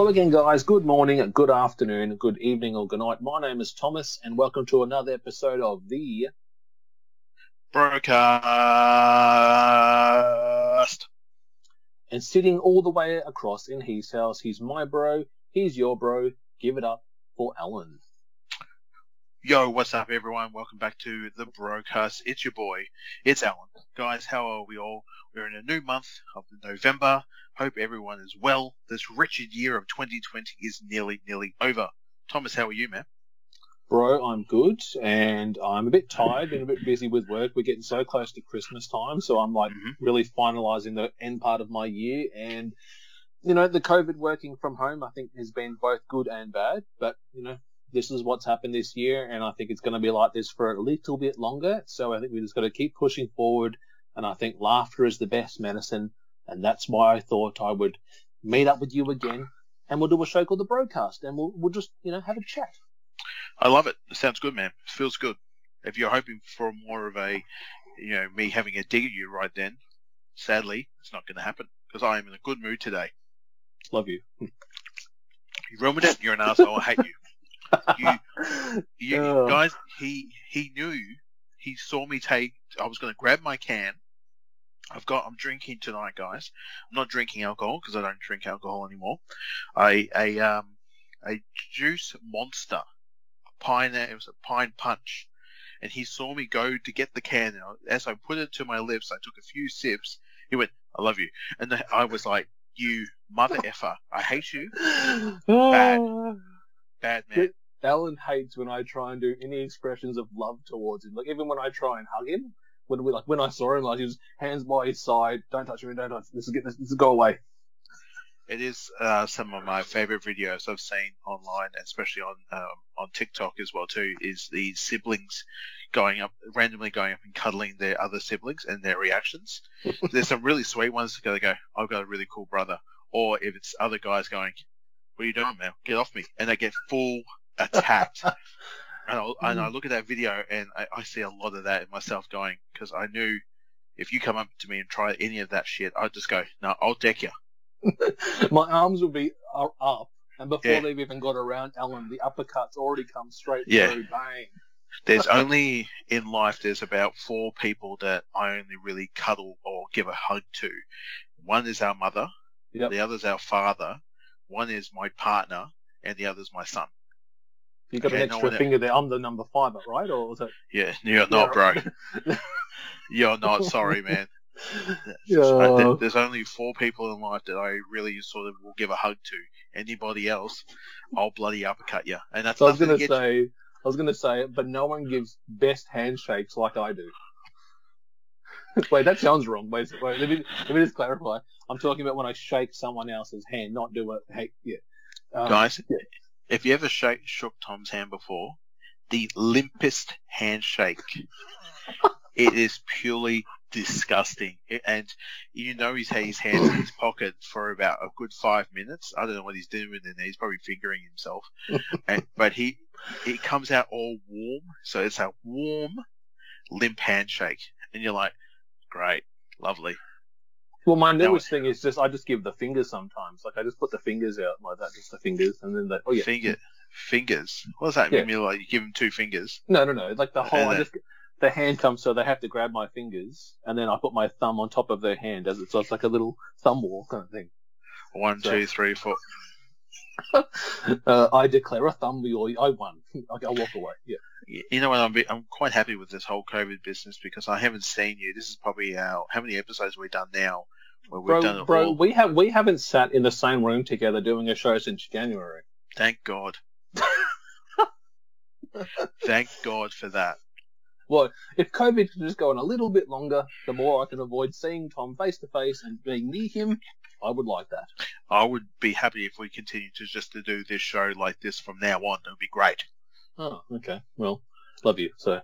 Hello again, guys. Good morning, good afternoon, good evening, or good night. My name is Thomas, and welcome to another episode of the Broadcast. And sitting all the way across in his house, he's my bro, he's your bro. Give it up for Alan. Yo, what's up, everyone? Welcome back to the broadcast. It's your boy. It's Alan. Guys, how are we all? We're in a new month of November. Hope everyone is well. This wretched year of 2020 is nearly, nearly over. Thomas, how are you, man? Bro, I'm good, and I'm a bit tired, been a bit busy with work. We're getting so close to Christmas time, so I'm like Mhm. really finalizing the end part of my year. And, you know, the COVID working from home, I think, has been both good and bad, but, you know, this is what's happened this year, and I think it's going to be like this for a little bit longer. So I think we just got to keep pushing forward, and I think laughter is the best medicine, and that's why I thought I would meet up with you again, and we'll do a show called The Broadcast, and we'll, we'll just, you know, have a chat. I love it. It sounds good, man. It feels good. If you're hoping for more of a, you know, me having a dig at you right then, sadly, it's not going to happen because I am in a good mood today. Love you. You ruined it. You're an asshole. I hate you. You, you Oh. guys, he he knew. He saw me take. I was going to grab my can. I've got. I'm drinking tonight, guys. I'm not drinking alcohol because I don't drink alcohol anymore. I a um a juice monster, A pine. It was a pine punch, and he saw me go to get the can. And as I put it to my lips, I took a few sips. He went, "I love you," and then I was like, "You mother effer! I hate you, Bad. Bad man." Alan hates when I try and do any expressions of love towards him. Like even when I try and hug him, when we like when I saw him, like he was hands by his side, don't touch me, don't touch. This is get this, this is go away. It is uh, some of my favorite videos I've seen online, especially on um, on TikTok as well too. Is the siblings going up randomly going up and cuddling their other siblings and their reactions. There's some really sweet ones that go, go, "I've got a really cool brother," or if it's other guys going, "What are you doing, man? Get off me!" and they get full attacked. and, I'll, and I mm. look at that video and I, I see a lot of that in myself going because I knew if you come up to me and try any of that shit, I'd just go, "No, I'll deck you." My arms will be up, and before Yeah. they've even got around Alan, the uppercuts already come straight Yeah. through. Bang. There's only in life there's about four people that I only really cuddle or give a hug to. One is our mother, Yep. the other's our father, one is my partner, and the other's my son. You got an extra finger there. I'm the number five, right? Or was it? Yeah, you're not, bro. You're not. Sorry, man. Yeah. There's only four people in life that I really sort of will give a hug to. Anybody else, I'll bloody uppercut you. And that's So I was gonna say, I was gonna say, but no one gives best handshakes like I do. wait, that sounds wrong. Wait, wait let, me, let me just clarify. I'm talking about when I shake someone else's hand, not do it. Hey, yeah. Um, guys. yeah. If you ever shake, shook Tom's hand before, the limpest handshake. it is purely disgusting. And you know he's had his hands in his pocket for about a good five minutes. I don't know what he's doing in there. He's probably fingering himself. and, but he it comes out all warm, so it's a warm, limp handshake, and you're like, great, lovely. Well, my No, newest thing is just I just give the fingers sometimes. Like I just put the fingers out like that, just the fingers, and then they. Oh yeah. Finger, fingers. What does that Yeah. mean? Like you give them two fingers. No, no, no. Like the whole. I just the hand comes, so they have to grab my fingers, and then I put my thumb on top of their hand as it's, so it's like a little thumb war kind of thing. One, So- two, three, four. Uh, I declare a thumb war. I won. I'll walk away. Yeah. You know what? I'm I'm quite happy with this whole COVID business because I haven't seen you. This is probably our how many episodes we've done now where we've done Bro, it bro, all. we have we haven't sat in the same room together doing a show since January. Thank God. Thank God for that. Well, if COVID can just go on a little bit longer, the more I can avoid seeing Tom face to face and being near him, I would like that. I would be happy if we continue to just to do this show like this from now on. It would be great. Oh, okay. Well, love you. So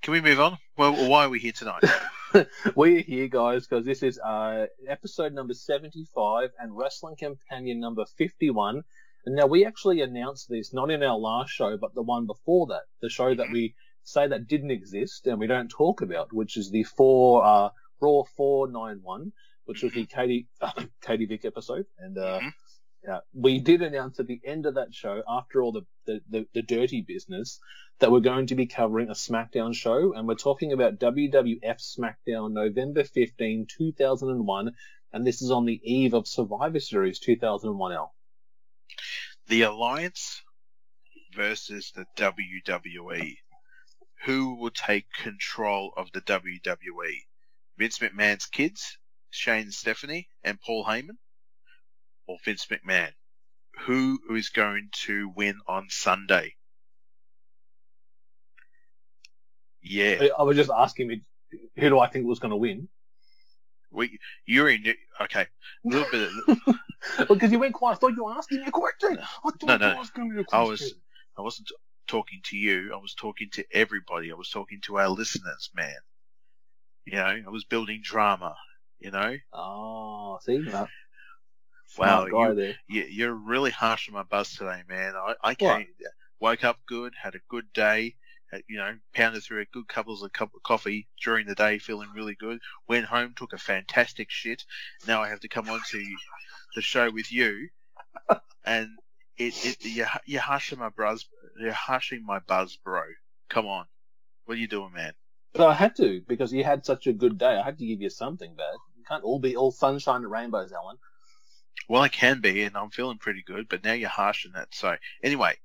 Can we move on? Well, why are we here tonight? we're here, guys, because this is uh, episode number 75 and Wrestling Companion number 51. And now we actually announced this not in our last show, but the one before that, the show that we say that didn't exist and we don't talk about, which is the four uh, Raw 491, which was the Katie Katie Vick episode. And uh, Yeah, we did announce at the end of that show, after all the, the, the, the dirty business, that we're going to be covering a SmackDown show, and we're talking about WWF SmackDown November 15, 2001, and this is on the eve of Survivor Series 2001L. The Alliance versus the WWE. Who will take control of the WWE? Vince McMahon's kids, Shane Stephanie, and Paul Heyman? Or Vince McMahon? Who is going to win on Sunday? Yeah, I- I was just asking me, who do I think was going to win? we, you're in. Okay, a little bit. Of, Because you went quiet. I thought you were asking me a question. I thought No, no. me a I was- I wasn't talking to you. I was talking to everybody. I was talking to our listeners, man. You know, I was building drama. You know, Oh, see? No, Oh, wow, smart guy you, there. you, you're really harsh on my buzz today, man. I, I came, woke up good, had a good day. had, You know, pounded through a good couple of cup of coffee during the day, feeling really good. Went home, took a fantastic shit. Now I have to come on to the show with you, and it, it you're, you're harshing my buzz. You're harshing my buzz, bro. Come on, what are you doing, man? But I had to, because you had such a good day. I had to give you something bad. You can't all be all sunshine and rainbows, Alan. Well, I can be, and I'm feeling pretty good, but now you're harshing that. So, anyway,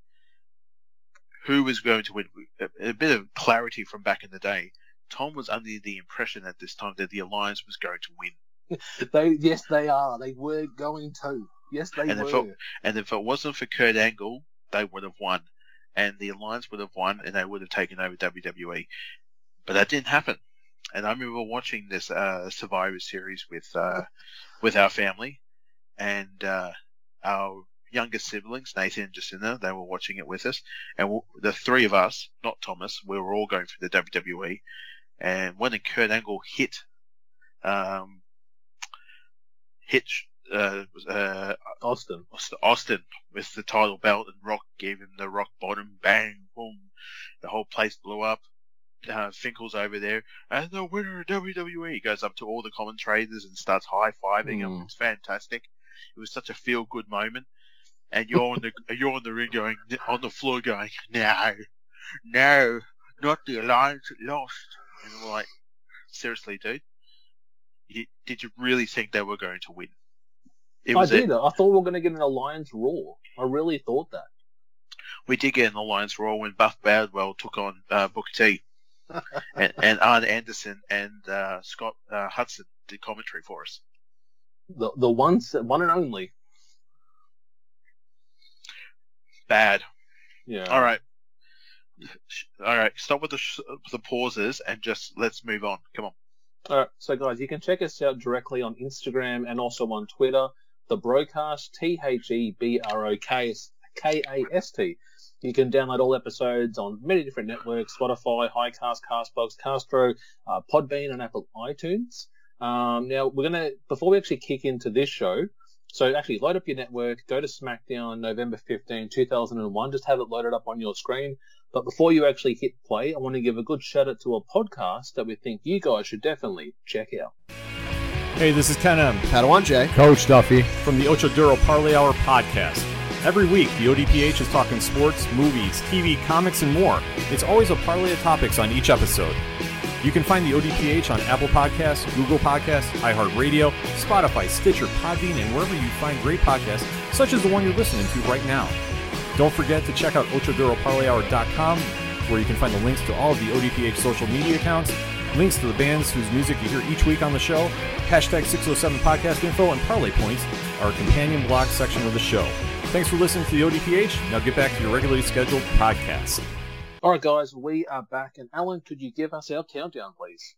who was going to win? A, a bit of clarity from back in the day. Tom was under the impression at this time that the Alliance was going to win. They, yes, they are. They were going to. Yes, they And were. if it- And if it wasn't for Kurt Angle, they would have won. And the Alliance would have won, and they would have taken over WWE. But that didn't happen. And I remember watching this uh, Survivor Series with uh, with our family, and uh, our younger siblings, Nathan and Jacinta, they were watching it with us. And w- the three of us, not Thomas, we were all going for the WWE. And when the Kurt Angle hit, um, hit uh, uh, Austin. Austin- Austin with the title belt, and Rock gave him the rock bottom, bang, boom. The whole place blew up. Uh, Finkel's over there, and the winner of WWE goes up to all the commentators and starts high fiving them. Mm. It's fantastic. It was such a feel good moment. And you're on the you're on the ring going on the floor going no, no, not the alliance lost. And I'm like, seriously, dude, you, did you really think they were going to win? It I did. I thought we were going to get an Alliance Raw. I really thought that. we did get an alliance Raw when Buff Bagwell took on uh, Booker T, and, and Arn Anderson and uh, Scott uh, Hudson did commentary for us. The the one, one and only. Bad. Yeah. All right, all right. Stop with the sh- the pauses and just let's move on. Come on. All right, so guys, you can check us out directly on Instagram and also on Twitter. The Brocast, T H E B R O K K A S T. You can download all episodes on many different networks: Spotify, Highcast, Castbox, Castro, uh, Podbean, and Apple iTunes. Um, now we're gonna before we actually kick into this show. So actually, load up your network, go to SmackDown November 15, 2001. Just have it loaded up on your screen. But before you actually hit play, I want to give a good shout out to a podcast that we think you guys should definitely check out. Hey, this is Ken M. Padawan J. Coach Duffy from the Ocho Duro Parlay Hour podcast. Every week, the ODPH is talking sports, movies, TV, comics, and more. It's always a parlay of topics on each episode. You can find the ODPH on Apple Podcasts, Google Podcasts, iHeartRadio, Spotify, Stitcher, Podbean, and wherever you find great podcasts, such as the one you're listening to right now. Don't forget to check out OchoDuroParlayHour.com, where you can find the links to all of the ODPH social media accounts, links to the bands whose music you hear each week on the show, hashtag 607 podcast info, and parlay points, our companion blog section of the show. Thanks for listening to the ODPH. Now get back to your regularly scheduled podcast. All right, guys, we are back. And Alan, could you give us our countdown, please?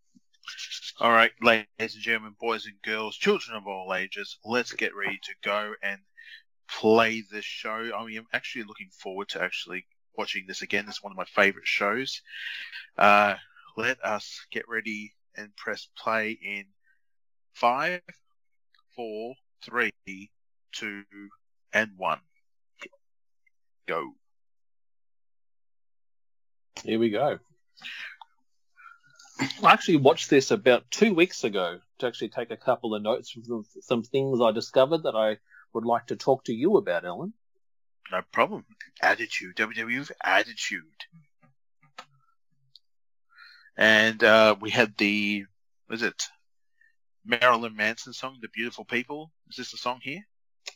All right, ladies and gentlemen, boys and girls, children of all ages, let's get ready to go and play this show. I mean, I'm actually looking forward to actually watching this again. It's one of my favorite shows. Uh, let us get ready and press play in five, four, three, two, and one. Go. Here we go. I actually watched this about two weeks ago to actually take a couple of notes from some things I discovered that I would like to talk to you about, Ellen. No problem. Attitude. WWF attitude. And uh, we had the, was it Marilyn Manson song, The Beautiful People? Is this the song here?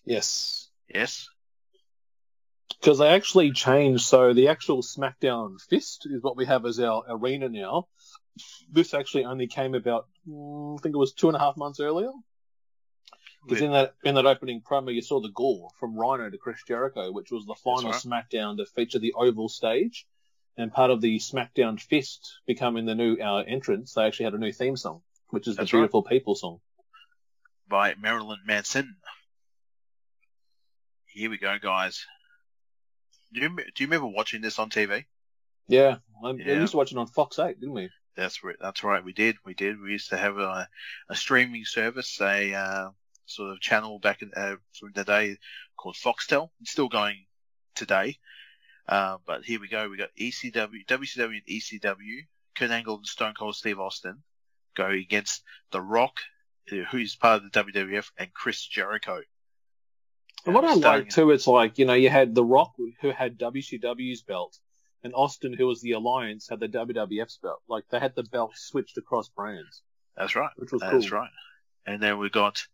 Yes. Yes. Because they actually changed, so the actual SmackDown Fist is what we have as our arena now. This actually only came about, mm, I think it was two and a half months earlier. Because in that in that opening promo, you saw the gore from Rhino to Chris Jericho, which was the final That's SmackDown to feature the oval stage, and part of the SmackDown Fist becoming the new uh, entrance. They actually had a new theme song, which is That's the right. Beautiful People song. by Marilyn Manson. Here we go, guys. Do you, do you remember watching this on TV? Yeah, I, we Yeah. used to watch it on Fox Eight, didn't we? That's right. That's right. We did. We did. We used to have a, a streaming service, a uh, sort of channel back in uh, from the day called Foxtel. It's still going today. Uh, but here we go. We got ECW, WCW, and ECW. Kurt Angle and Stone Cold Steve Austin go against The Rock, who's part of the WWF, and Chris Jericho. And what I like too, it's like you know you had The Rock who had WCW's belt, and Austin who was the Alliance had the WWF's belt. Like they had the belt switched across brands, That's right. which was That's cool. right. And then we got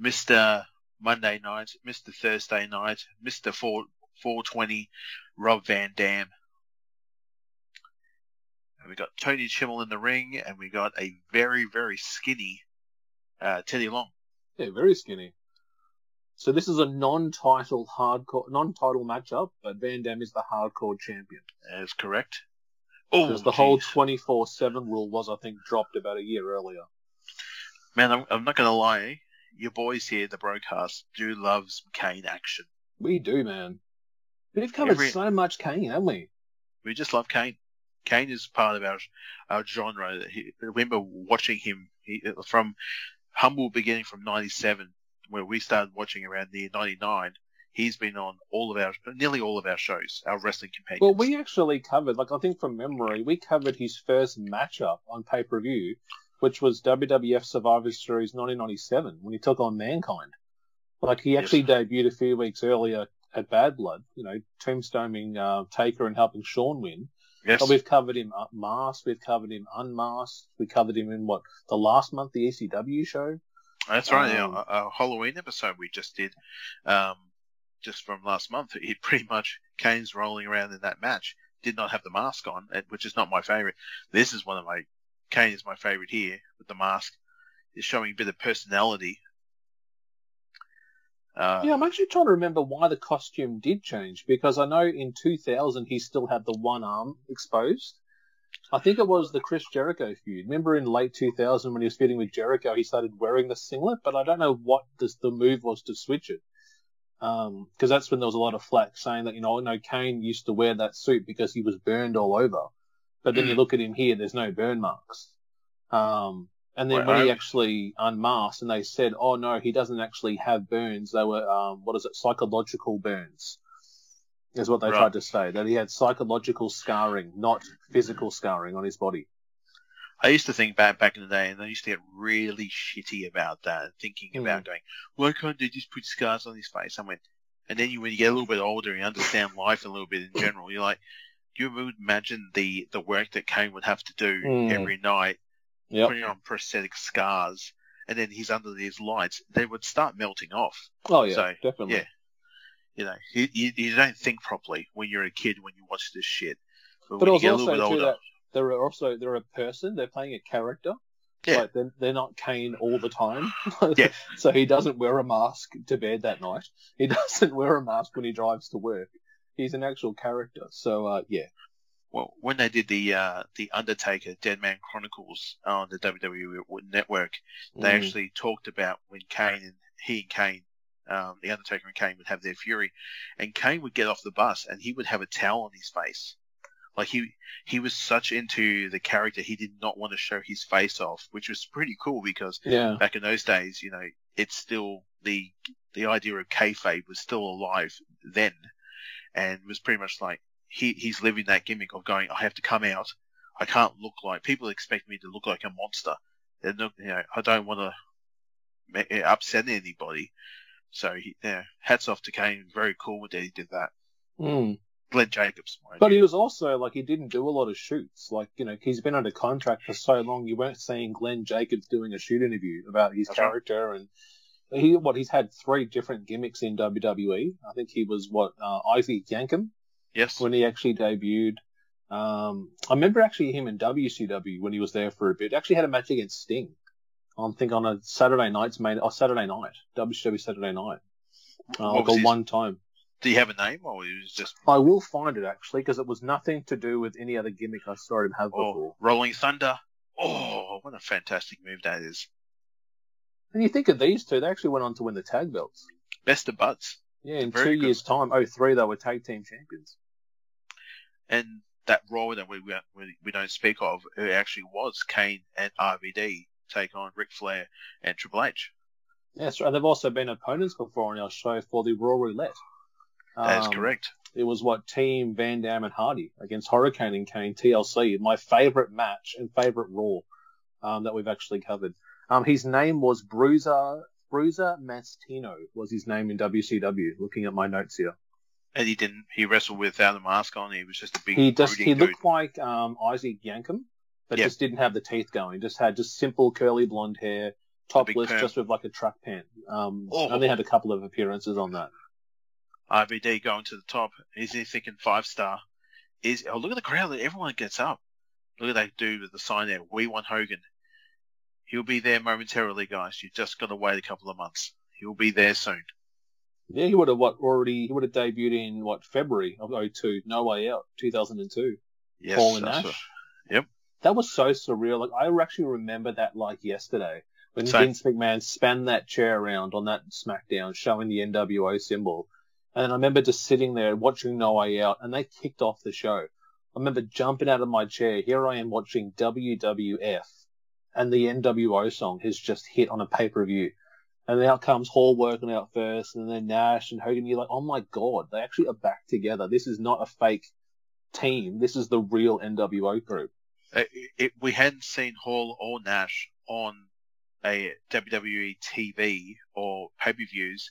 Mr. Monday night, Mr. Thursday night, Mr. 4, 420, Rob Van Dam. And we got Tony Chimel in the ring, and we got a very, very skinny uh, Teddy Long. Yeah, very skinny. So this is a non-title hardcore, non-title matchup, but Van Dam is the hardcore champion. That is correct. Oh, Because the whole 24/7 rule was, I think, dropped about a year earlier. Man, I'm, I'm not going to lie. Your boys here, the broadcast, do love some Kane action. We do, man. But we've covered Every- so much Kane, haven't we? We just love Kane. Kane is part of our our genre. He, remember watching him he, from humble beginning from '97, where we started watching around the '99. He's been on all of our, nearly all of our shows, our wrestling companions. Well, we actually covered, like I think from memory, we covered his first matchup on pay per view, which was WWF Survivor Series 1997 when he took on Mankind. Like he Yes. actually debuted a few weeks earlier at Badd Blood, you know, tombstoning uh, Taker and helping Shawn win. yes, But we've covered him masked, we've covered him unmasked, we covered him in what the last month the ECW show. That's right. um, our, our Halloween episode we just did, um, just from last month. He pretty much Kane's rolling around in that match. Did not have the mask on, which is not my favorite. This is one of my Kane is my favorite here with the mask. Is showing a bit of personality. Uh, Yeah, I'm actually trying to remember why the costume did change because I know in 2000 he still had the one arm exposed. I think it was the Chris Jericho feud. Remember in late 2000 when he was feuding with Jericho, he started wearing the singlet, but I don't know what this, the move was to switch it. because that's when there was a lot of flack saying that you know, no, Kane used to wear that suit because he was burned all over, but then you look at him here, there's no burn marks. Um, and then Right, when he actually unmasked, and they said, "Oh no, he doesn't actually have burns. They were um, what is it, psychological burns." Is what they Right. tried to say that he had psychological scarring, not physical scarring on his body. I used to think back back in the day, and I used to get really shitty about that, thinking Hmm. about going, why can't they just put scars on his face? I went, and then you, when you get a little bit older, and you understand life a little bit in general. You're like, you would imagine the the work that Kane would have to do Hmm. every night, Yep. putting on prosthetic scars, and then he's under these lights, they would start melting off. Oh yeah, So, definitely. yeah. You know, you, you, don't think properly when you're a kid when you watch this shit. But, But when it you was get a little also bit older, that they're also they're a person. They're playing a character. Yeah. Like they're, they're not Kane all the time. Yeah. so he doesn't wear a mask to bed that night. He doesn't wear a mask when he drives to work. He's an actual character. So uh, yeah. well, when they did the uh, the Undertaker Dead Man Chronicles on the WWE network, they Mm. actually talked about when Kane and he and Kane, um, the Undertaker and Kane would have their fury, and Kane would get off the bus and he would have a towel on his face, like he he was such into the character he did not want to show his face off, which was pretty cool because Yeah. back in those days, you know, it's still the the idea of kayfabe was still alive then, and was pretty much like he he's living that gimmick of going, I have to come out, I can't look like people expect me to look like a monster. Not, you know, I don't want to upset anybody. So he, yeah, hats off to Kane. Very cool that he did that. Mm. Glenn Jacobs, But he was also like he didn't do a lot of shoots. Like you know he's been under contract for so long. You weren't seeing Glenn Jacobs doing a shoot interview about his That's right. character and he what he's had three different gimmicks in WWE. I think he was what uh, Isaac Yankem yes, when he actually debuted. Um, I remember actually him in WCW when he was there for a bit. Actually had a match against Sting. I think on a Saturday night's main or Saturday night WCW Saturday night. Uh, What like a his- one time. do you have a name or it was just I will find it actually because it was nothing to do with any other gimmick I saw him have oh, before. Rolling Thunder? Oh, what a fantastic move that is! And you think of these two, they actually went on to win the tag belts. Best of buds. Yeah, in Very two good. years' time, oh three, they were tag team champions. and that Raw that we, we we don't speak of, it actually was Kane and RVD take on Ric Flair and Triple H. Yes, and they've also been opponents before on our show for the Raw Roulette. That is Um, correct. It was what Team Van Dam and Hardy against Hurricane and Kane TLC. My favorite match and favorite Raw um, that we've actually covered. Um, his name was Bruiser Bruiser Mastino was his name in WCW. Looking at my notes here. And he didn't. He wrestled without a mask on. He was just a big. He just he dude. looked like um, Isaac Yankem, but Yeah. just didn't have the teeth going. Just had just simple curly blonde hair, topless, just with like a truck pant. Um, Oh. only had a couple of appearances on that. RVD going to the top. Is he thinking five star? Is oh look at the crowd! That everyone gets up. Look at that dude with the sign there. We want Hogan. He'll be there momentarily, guys. You just got to wait a couple of months. He'll be there soon. Yeah, he would have what already he would have debuted in what February of 02, No Way Out, 2002. Yes, Paul and Nash. what- Yep. That was so surreal. Like I actually remember that like yesterday when Same. Vince McMahon span that chair around on that SmackDown, showing the NWO symbol. And I remember just sitting there watching No Way Out, and they kicked off the show. I remember jumping out of my chair. Here I am watching WWF, and the NWO song has just hit on a pay per view. And out comes Hall working out first, and then Nash and Hogan. You're like, oh my god, they actually are back together. This is not a fake team. This is the real NWO group. Uh, It, it, we hadn't seen Hall or Nash on a WWE TV or pay-per-views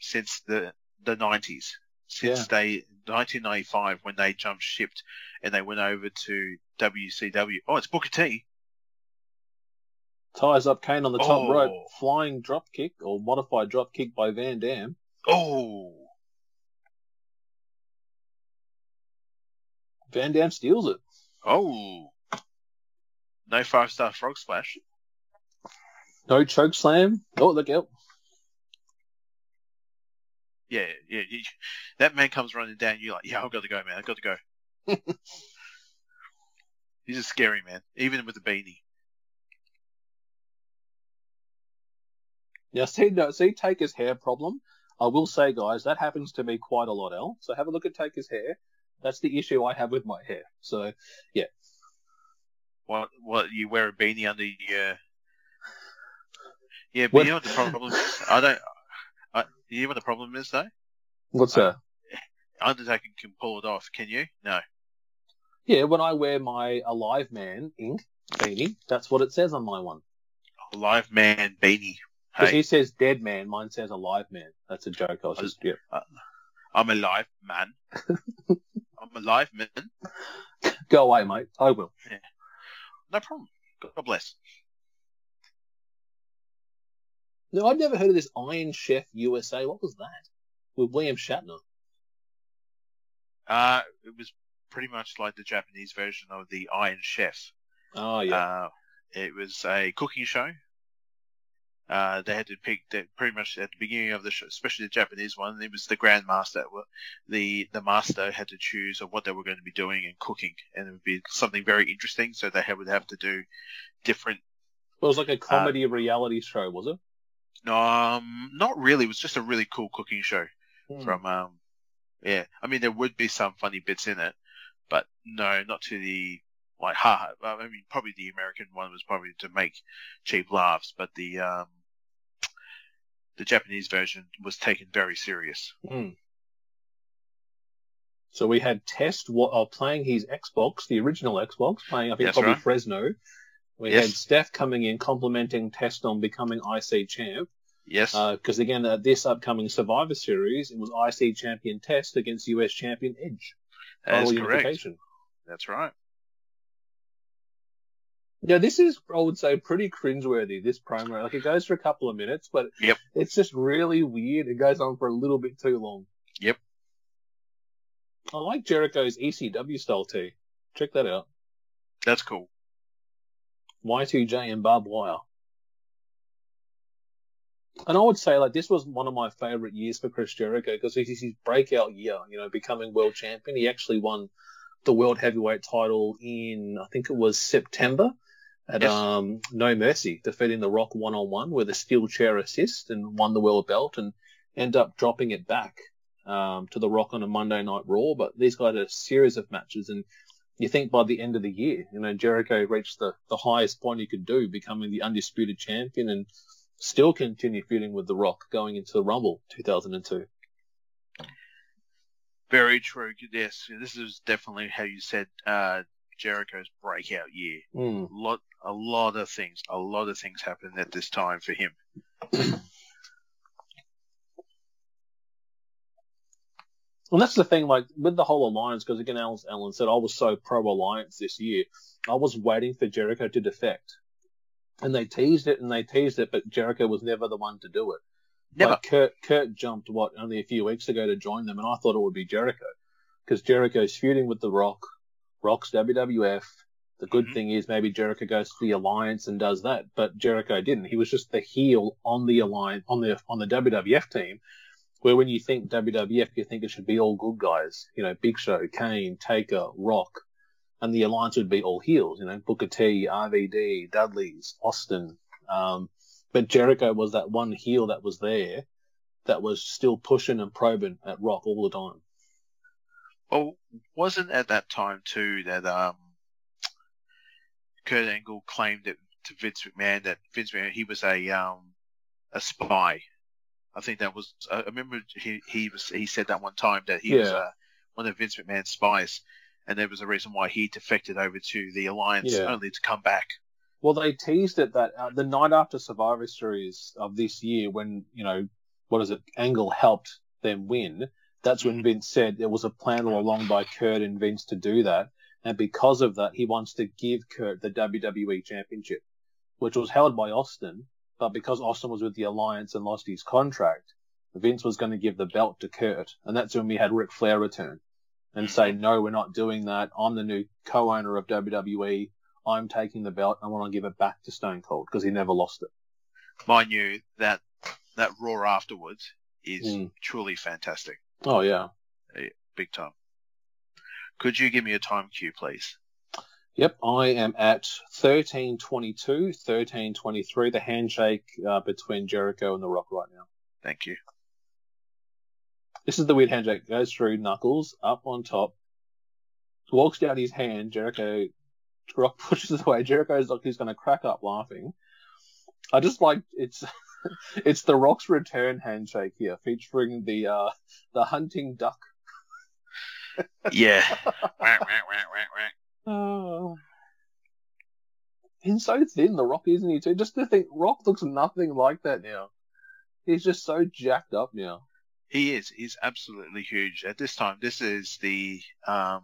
since the the 90s. Since Yeah. they 1995 when they jumped shipped and they went over to WCW. Oh, it's Booker T. Ties up Kane on the top Oh. rope, flying drop kick or modified drop kick by Van Dam. Oh, Van Dam steals it. oh. No five-star frog splash. No choke slam. Oh, look out. Yeah, yeah. You, that man comes running down. You're like, yeah, I've got to go, man. I've got to go. He's a scary man, even with a beanie. Now, see, no, see Taker's hair problem. I will say, guys, that happens to me quite a lot, Al. So have a look at Taker's hair. That's the issue I have with my hair. So, yeah. What? What? You wear a beanie under your? Yeah, but What- you know what the problem is? I don't. I, you know what the problem is though? What's that? Undertaker can pull it off. Can you? No. Yeah, when I wear my Alive Man ink beanie, that's what it says on my one. Alive man beanie. Because Hey, he says Dead Man, mine says Alive Man. That's a joke. I was just, yeah. Uh, I'm alive, man. I'm alive, man. Go away, mate. I will. No problem. God bless. No, I'd never heard of this Iron Chef USA. What was that? With William Shatner. Uh, it was pretty much like the Japanese version of the Iron Chef. Oh, yeah. Uh, it was a cooking show. Uh, they had to pick the, pretty much at the beginning of the show, especially the Japanese one. It was the grandmaster. The the master had to choose of what they were going to be doing and cooking, and it would be something very interesting. So they would have to do different. it was like a comedy reality show, was it? No, um, not really. It was just a really cool cooking show. Hmm. From um, yeah. I mean, there would be some funny bits in it, but no, not to the like ha. ha- I mean, probably the American one was probably to make cheap laughs, but the um, the Japanese version was taken very serious. Hmm. So we had Test uh, playing his Xbox, the original Xbox, playing I think That's probably right. Fresno. We Yes. had Steph coming in complimenting Test on becoming IC champ. Yes, Because again, uh, this upcoming Survivor Series, it was IC champion Test against US champion Edge. that is correct. That's right. Yeah, this is, I would say, pretty cringeworthy, this promo. Like, it goes for a couple of minutes, but Yep. it's just really weird. It goes on for a little bit too long. Yep. I like Jericho's ECW style tee. Check that out. That's cool. Y2J and barbed wire. And I would say, like, this was one of my favorite years for Chris Jericho because it's his breakout year, you know, becoming world champion. He actually won the world heavyweight title in, I think it was September at Yes. um, No Mercy, defeating The Rock one on one with a steel chair assist and won the world belt and end up dropping it back um, to The Rock on a Monday Night Raw. But these guys had a series of matches and you think by the end of the year, you know, Jericho reached the, the highest point he could do, becoming the undisputed champion and still continue feuding with The Rock going into the Rumble 2002. Very true. Yes, this is definitely how you said uh, Jericho's breakout year. Mm. Lot, a lot of things, a lot of things happened at this time for him. And that's the thing, like with the whole alliance, because again, Alan, Alan said I was so pro alliance this year. I was waiting for Jericho to defect, and they teased it and they teased it, but Jericho was never the one to do it. Never. Like Kurt, Kurt jumped what only a few weeks ago to join them, and I thought it would be Jericho because Jericho's feuding with The Rock. Rock's WWF. The good Mhm. thing is maybe Jericho goes to the alliance and does that, but Jericho didn't. He was just the heel on the alliance on the on the WWF team. Where when you think WWF, you think it should be all good guys, you know, Big Show, Kane, Taker, Rock, and the alliance would be all heels, you know, Booker T, RVD, Dudley's, Austin. Um, but Jericho was that one heel that was there that was still pushing and probing at Rock all the time. Well, wasn't at that time too that um, Kurt Angle claimed it to Vince McMahon that Vince McMahon he was a um, a spy. I think that was. I remember he he was he said that one time that he was uh, one of Vince McMahon's spies, and there was a reason why he defected over to the Alliance Yeah. only to come back. Well, they teased it that uh, the night after Survivor Series of this year, when you know what is it, Angle helped them win. That's when Vince said there was a plan all along by Kurt and Vince to do that, and because of that, he wants to give Kurt the WWE Championship, which was held by Austin. But because Austin was with the Alliance and lost his contract, Vince was going to give the belt to Kurt, and that's when we had Ric Flair return and say, "No, we're not doing that. I'm the new co-owner of WWE. I'm taking the belt. I want to give it back to Stone Cold because he never lost it. Mind you, that that Raw afterwards is Mm. truly fantastic, Oh yeah. big time. Could you give me a time cue, please? Yep, I am at 1322, 1323, the handshake uh, between Jericho and The Rock right now. Thank you. This is the weird handshake. Goes through Knuckles up on top, walks down his hand. Jericho Rock pushes it away. Jericho's like he's going to crack up laughing. I just like it's it's the Rock's return handshake here, featuring the uh the hunting duck. Yeah. Oh. He's so thin, the Rock, isn't he? Too. Just to think, Rock looks nothing like that now. He's just so jacked up now. He is. He's absolutely huge. At this time, this is the um.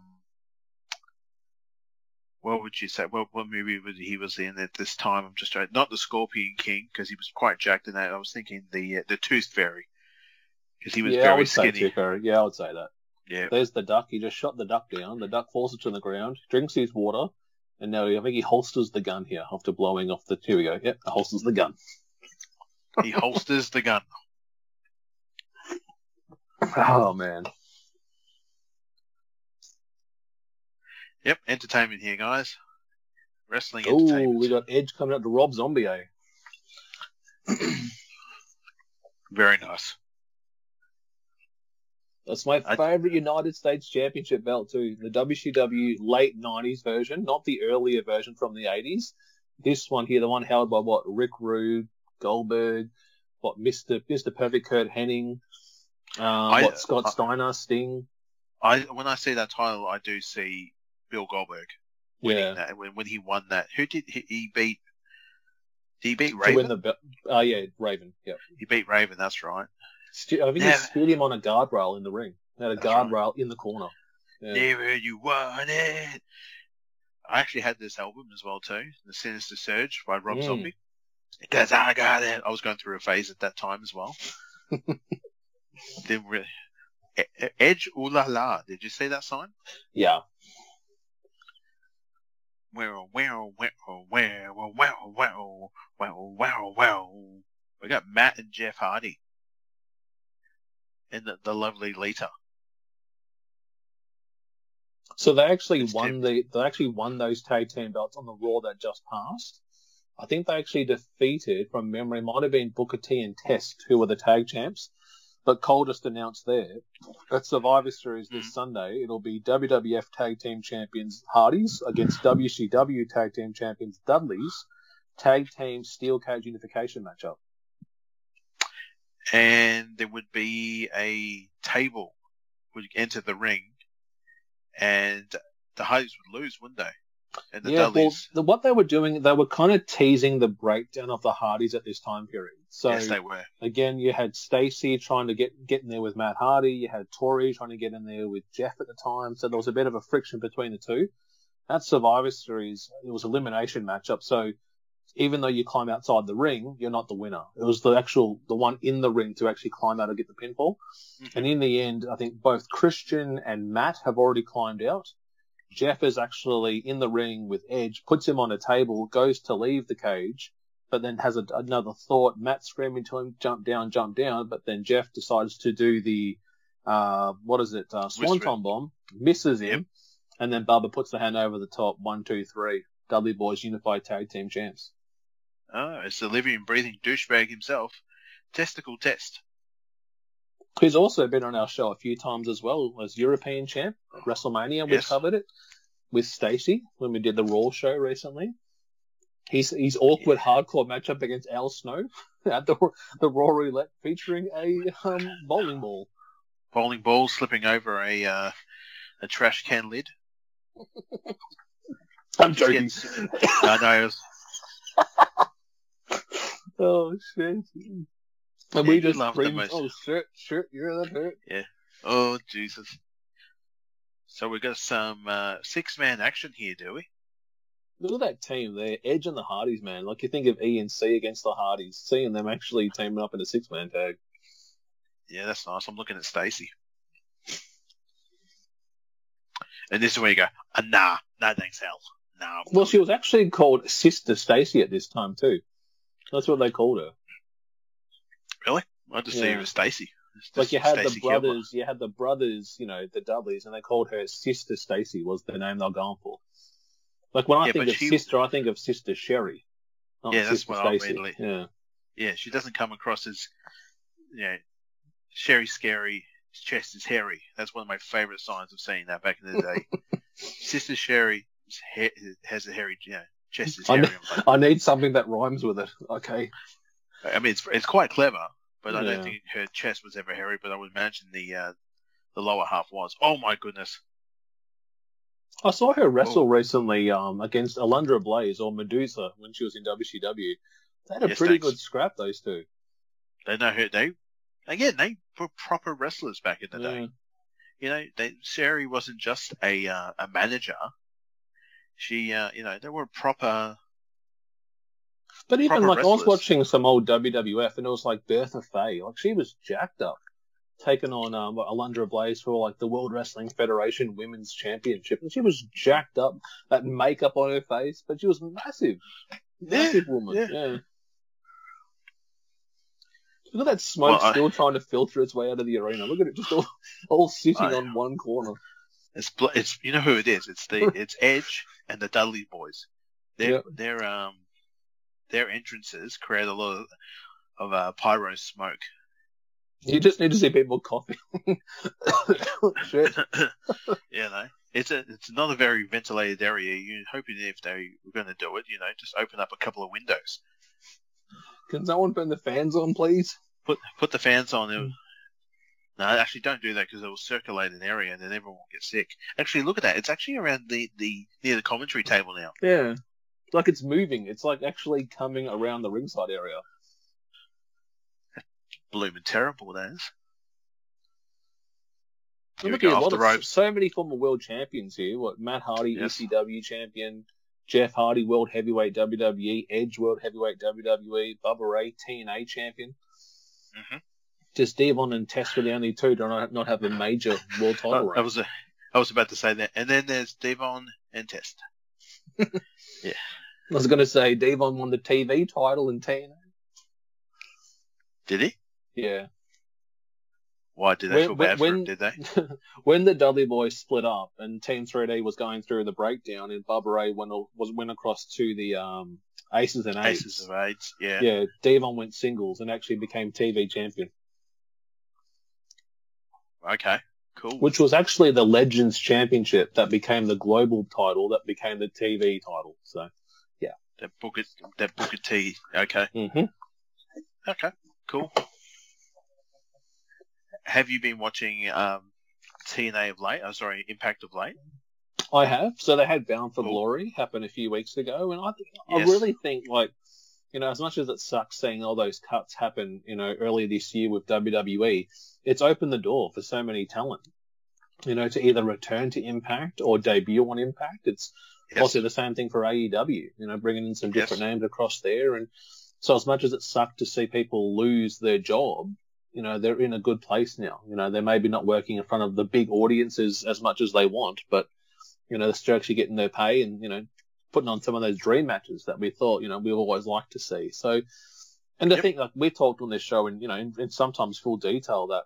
What would you say? What what movie was he was in at this time? I'm just trying. Not the Scorpion King because he was quite jacked in that. I was thinking the uh, the Tooth Fairy because he was yeah, I very would say skinny. Tooth Fairy. Yeah, I would say that. Yeah. There's the duck. He just shot the duck down. The duck falls to the ground, drinks his water, and now I think he holsters the gun here after blowing off the. Here we go. Yep, He holsters the gun. He holsters the gun. Oh man. Yep. Entertainment here, guys. Wrestling Oh, entertainment. we got Edge coming out to Rob Zombie. Eh? Very nice. That's my I- favorite United States Championship belt too. The WCW late '90s version, not the earlier version from the '80s. This one here, the one held by what Rick Rude, Goldberg, what Mister Mister Perfect, Curt Hennig, uh, what Scott I- Steiner, Sting. I when I see that title, I do see Bill Goldberg winning Yeah, that when, when he won that. Who did he, he beat? Did he beat Raven? to win the belt. Oh yeah, Raven. Yeah, He beat Raven. That's right. Stu- I think Yeah. he speared him on a guardrail in the ring. They had a That's right. guardrail in the corner. Yeah. Never you want it. I actually had this album as well too, The Sinister Urge by Rob Mm. Zombie. Because I got it. I was going through a phase at that time as well. Didn't really. Edge Ooh La La. Did you see that sign? yeah. Well, well, well, well, well, well, well, well, well, well. We got Matt and Jeff Hardy. And the, the lovely Lita. So they actually It's won the they actually won those tag team belts on the Raw that just passed. I think they actually defeated, from memory, might have been Booker T and Test, who were the tag champs. But Cole just announced there at Survivor Series this Mhm. Sunday, it'll be WWF Tag Team Champions Hardys against WCW Tag Team Champions Dudleys, Tag Team Steel Cage Unification matchup. And there would be a table would enter the ring and the Hardys would lose, wouldn't they? And the yeah, well, Dudleys. what they were doing, they were kind of teasing the breakdown of the Hardys at this time period. So yes, they were. again, you had Stacy trying to get get in there with Matt Hardy. You had Torrie trying to get in there with Jeff at the time. So there was a bit of a friction between the two. That Survivor Series, it was elimination matchup. So even though you climb outside the ring, you're not the winner. It was the actual the one in the ring to actually climb out and get the pinfall. Mhm. And in the end, I think both Christian and Matt have already climbed out. Jeff is actually in the ring with Edge, puts him on a table, goes to leave the cage, but then has a, another thought. Matt screaming to him, jump down, jump down. But then Jeff decides to do the, uh, what is it, uh, Swanton bomb, misses him, Yep. and then Bubba puts the hand over the top. One, two, three. Dudley Boys Unified Tag Team Champs. Oh, it's the living and breathing douchebag himself. Testicle test. Who's also been on our show a few times as well as European champ at WrestleMania. We Yes. covered it with Stacy when we did the Raw show recently. He's he's awkward hardcore matchup against Al Snow at the the Raw Roulette featuring a um, bowling ball. Bowling ball slipping over a uh, a trash can lid. I'm joking. I know. Oh shit! And Yeah, we just the most. "Oh shit, shit, you're that hurt." Yeah. Oh Jesus. So we got some uh, six man action here, do we? Look at that team there, Edge and the Hardys, man. Like you think of E and C against the Hardys, seeing them actually teaming up in a six man tag. Yeah, that's nice. I'm looking at Stacy. And this is where you go, uh, nah, no thanks, hell. Nah. Well, she was actually called Sister Stacy at this time too. That's what they called her. Really? I just see Yeah. her as Stacy. Like you had Stacy the brothers, you had the brothers, you know, the Dudleys, and they called her Sister Stacy was the name they're going for. Like when I Yeah, think of she- sister, I think of Sister Sherri. Yeah, that's Sister what I Stacy. immediately- Yeah. Yeah, she doesn't come across as, you know, Sherri Scary chest is hairy. That's one of my favorite signs of seeing that back in the day. Sister Sherri ha- has a hairy, you know, chest is I. I'm I need something that rhymes with it. Okay. I mean, it's it's quite clever, but I don't think her chest was ever hairy. But I would imagine the uh, the lower half was. Oh my goodness! I saw her wrestle recently um, against Alundra Blaze or Medusa when she was in WCW. They had a Yes, pretty thanks. good scrap, those two. They know her. They again, they were proper wrestlers back in the Yeah. day. You know, they, Sherri wasn't just a uh, a manager. She, uh, you know, there were proper. But even Proper like I was watching some old WWF and it was like Bertha Faye, like she was jacked up, taking on um, Alundra Blaze for like the World Wrestling Federation Women's Championship, and she was jacked up, that makeup on her face, but she was massive, massive woman. yeah. Yeah. Look at that smoke Well, I- still trying to filter its way out of the arena. Look at it just all, all sitting I- on one corner. It's it's you know who it is. It's the it's Edge and the Dudley Boyz. Their Yep. their um their entrances create a lot of, of uh, pyro smoke. You just need to see people coughing. Shit. you know, it's a it's not a very ventilated area. You're hoping if they were going to do it, you know, just open up a couple of windows, Can someone turn the fans on, please? put put the fans on. No, actually, don't do that because it will circulate an area and then everyone will get sick. Actually, look at that. It's actually around the, the near the commentary table now. Yeah. Like it's moving. It's like actually coming around the ringside area. Blooming terrible, that is. Here look at the ropes. so many former world champions here. What Matt Hardy, Yes. ECW champion, Jeff Hardy, world heavyweight WWE, Edge, world heavyweight WWE, Bubba Ray, TNA champion. Mhm. Just D-Von and Test were the only two to not, not have a major world title I, I was a, I was about to say that. And then there's D-Von and Test. Yeah, I was going to say D-Von won the TV title in TNA. Did he? Yeah. Why did they When- feel bad when- for him? Did they? when the Dudley Boyz split up and Team 3D was going through the breakdown, and Bubba Ray went was went across to the um, Aces and Eights. Aces of AIDS. Yeah. yeah, D-Von went singles and actually became TV champion, Okay. Cool. which was actually the Legends Championship that became the global title that became the TV title. So, yeah. that Booker, that Booker T. Okay. hmm Okay. Cool. Have you been watching um, TNA of late? Oh, sorry, Impact of late. I have. So they had Bound for Cool. Glory happen a few weeks ago, and I think Yes. I really think like. You know, as much as it sucks seeing all those cuts happen, you know, earlier this year with WWE, it's opened the door for so many talent, you know, to either return to Impact or debut on Impact. It's Yes. also the same thing for AEW, you know, bringing in some Yes. different names across there. And so as much as it sucked to see people lose their job, you know, they're in a good place now. You know, they're maybe not working in front of the big audiences as much as they want, but, you know, they're still actually getting their pay and, you know, putting on some of those dream matches that we thought, you know, we've always liked to see. So, and I Yep. think like we talked on this show and, you know, in, in sometimes full detail that,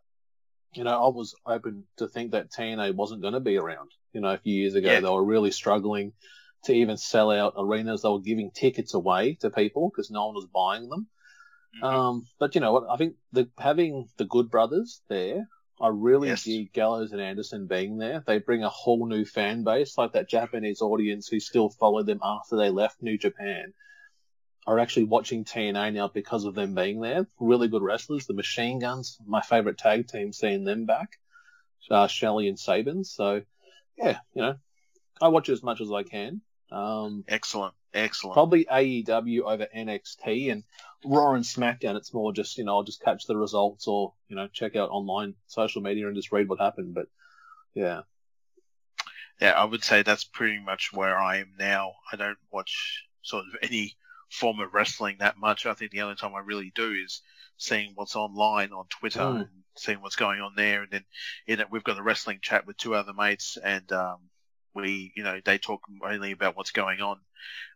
you know, I was open to think that TNA wasn't going to be around. You know, a few years ago, Yeah. they were really struggling to even sell out arenas. They were giving tickets away to people because no one was buying them. Mhm. Um, but you know what? I think the having the Good Brothers there, I really Yes. dig Gallows and Anderson being there. They bring a whole new fan base, like that Japanese audience who still followed them after they left New Japan, are actually watching TNA now because of them being there. Really good wrestlers. The Machine Guns, my favorite tag team, seeing them back. Uh, Shelley and Sabins. So, yeah, you know, I watch it as much as I can. Um, Excellent. Excellent. probably AEW over NXT and Raw and SmackDown. It's more just you know I'll just catch the results or you know check out online social media and just read what happened. But yeah, Yeah, I would say that's pretty much where I am now. I don't watch sort of any form of wrestling that much. I think the only time I really do is seeing what's online on Twitter Mm. and seeing what's going on there. And then, you know, we've got a wrestling chat with two other mates and, um, we, you know, they talk mainly about what's going on.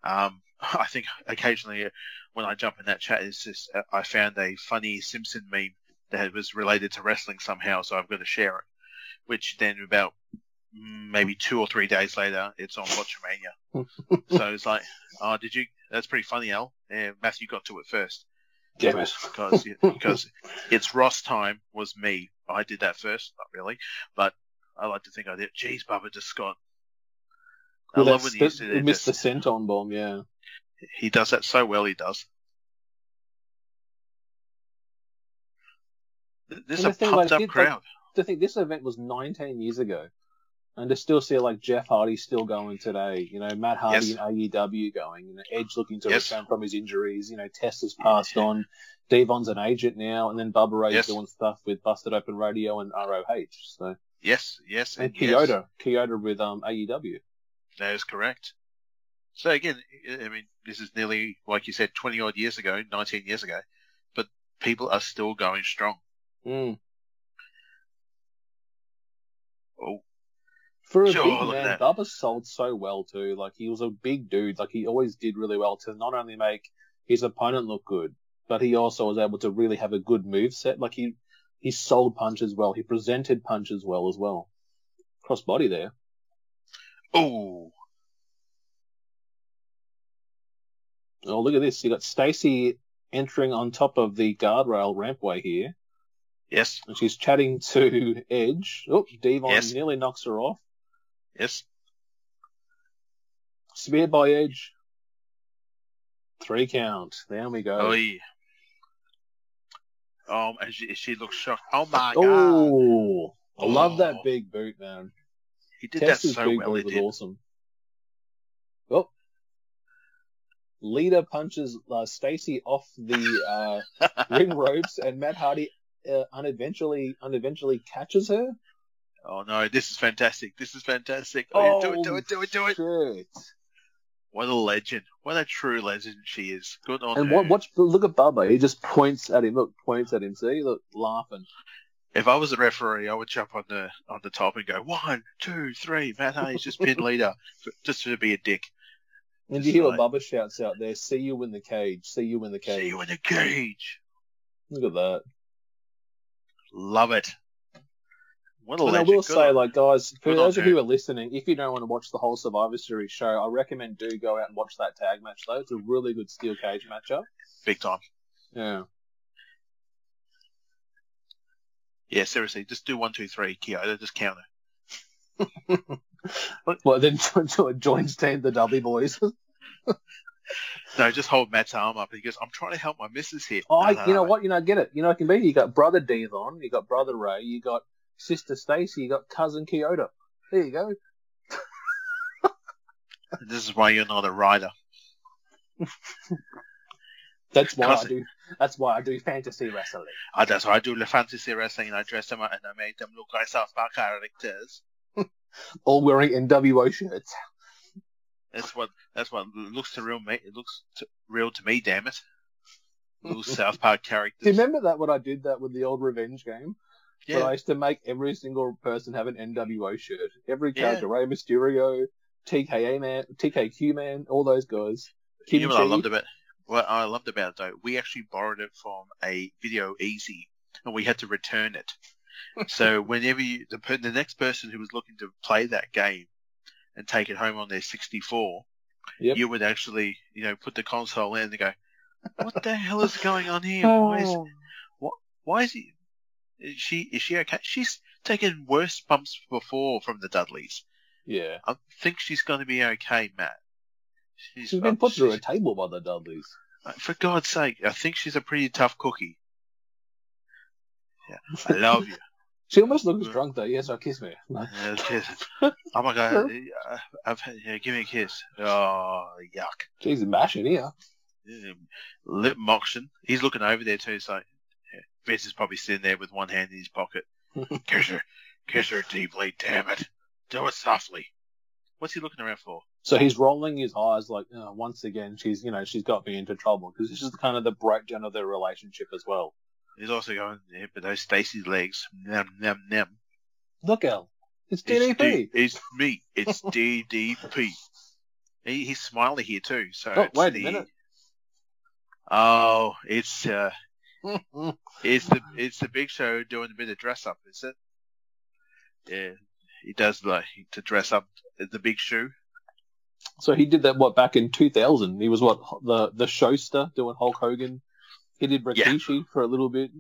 Um, I think occasionally when I jump in that chat, it's just, uh, I found a funny Simpson meme that was related to wrestling somehow. So I've got to share it, which then about mm, maybe two or three days later, it's on Watchamania. so it's like, oh, did you? That's pretty funny, Al. Yeah, Matthew got to it first. Damn it. because because it's Ross time was me. I did that first, not really, but I like to think I did. Jeez, Bubba just Scott. I love when he that- do missed the senton bomb, yeah. He does that so well. He does. This is a pumped up like- crowd. To think this event was 19 years ago, and to still see like Jeff Hardy still going today, you know, Matt Hardy Yes. and AEW going, you know, Edge looking to Yes. return from his injuries, you know, Test has passed on, D-Von's an agent now, and then Bubba Ray's Yes. doing stuff with Busted Open Radio and ROH. So Yes, yes, and yes. Chioda, Chioda with um AEW. That is correct. So again, I mean, this is nearly, like you said, 20 odd years ago, 19 years ago, but people are still going strong. Mm. Oh, For a Sure, big man, that. Bubba sold so well too. Like he was a big dude. Like he always did really well to not only make his opponent look good, but he also was able to really have a good move set. Like he he sold punches well. He presented punches well as well. Cross body there. Oh, Oh look at this. You got Stacy entering on top of the guardrail rampway here, yes, and she's chatting to Edge. Oh, D-Von Yes. nearly knocks her off. yes. Speared by Edge. Three count. There we go. Oh, yeah. Um, and she, she looks shocked. Oh my god, Oh, I love that Oh. big boot, man. He did that so well. He was did. awesome. Oh, Lita punches uh, Stacy off the uh, ring ropes, and Matt Hardy uh, uneventually uneventually catches her. Oh no, this is fantastic. This is fantastic. Oh, yeah, do it, do it, do it, do it. Shit. What a legend. What a true legend she is. Good on And her. what? Watch. Look at Bubba. He just points at him. Look, points at him. See, look, laughing. If I was a referee, I would jump on the on the top and go one, two, three. Matt Hardy's just pin Lita, just to be a dick. And you hear what like- Bubba shouts out there? See you in the cage. See you in the cage. See you in the cage. Look at that. Love it. What a And I will Good say, on- like, guys, for good those of you who are listening, if you don't want to watch the whole Survivor Series show, I recommend do go out and watch that tag match, though. It's a really good steel cage matchup. big time. Yeah. Yeah, seriously, just do one, two, three, Chioda, just count it. Well, then joins team the Dudley Boyz. No, just hold Matt's arm up. He goes, "I'm trying to help my missus here." oh, No, no, you know no. what? You know, get it. You know, it can be. You got brother D-Von, you got brother Ray, you got sister Stacy, you got cousin Chioda. There you go. This is why you're not a rider. That's why I do. That's why I do fantasy wrestling. Uh, that's why I do the fantasy wrestling and I dress them up and I make them look like South Park characters. All wearing NWO shirts. That's what that's what looks to real me. It looks to, real to me. Damn it, little South Park characters. Do you remember that when I did that with the old revenge game? Yeah. But I used to make every single person have an NWO shirt. Every Yeah. character, Rey Mysterio, TKA man, TKQ man, all those guys. you know what I loved about what I loved about it though. We actually borrowed it from a Video Ezy, and we had to return it. so whenever you, the per- the next person who was looking to play that game and take it home on their 64, Yep. you would actually you know put the console in and go, "What the hell is going on here? Oh. Why is Oh. why is he? Is she is she okay? She's taken worse bumps before from the Dudleys. Yeah. I think she's going to be okay, Matt. She's, She's been uh, put through a table by the Dudleys. For God's sake, I think she's a pretty tough cookie. Yeah, I love you. She almost looks Yeah. drunk though. Yes, I kiss me. Uh, kiss. Oh my God, I've, yeah, give me a kiss. Oh yuck. She's mashing here. Um, Lip moction. He's looking over there too. So yeah, Vince is probably sitting there with one hand in his pocket. kiss her, kiss her deeply. Damn it. Do it softly. What's he looking around for? So he's rolling his eyes like, oh, once again, she's you know she's got me into trouble because this is kind of the breakdown of their relationship as well. He's also going, yeah, but those Stacy's legs. Nem, nem, nem. Look, Al, it's It's DDP. D- It's me. It's DDP. He, he's smiling here too. So Oh, it's wait a the, minute. Oh, it's uh, it's the it's the Big Show doing a bit of dress up, is it? Yeah, he does like to dress up the Big Show. So he did that what back in 2000. He was what the the showster doing Hulk Hogan He did Rikishi for a little bit.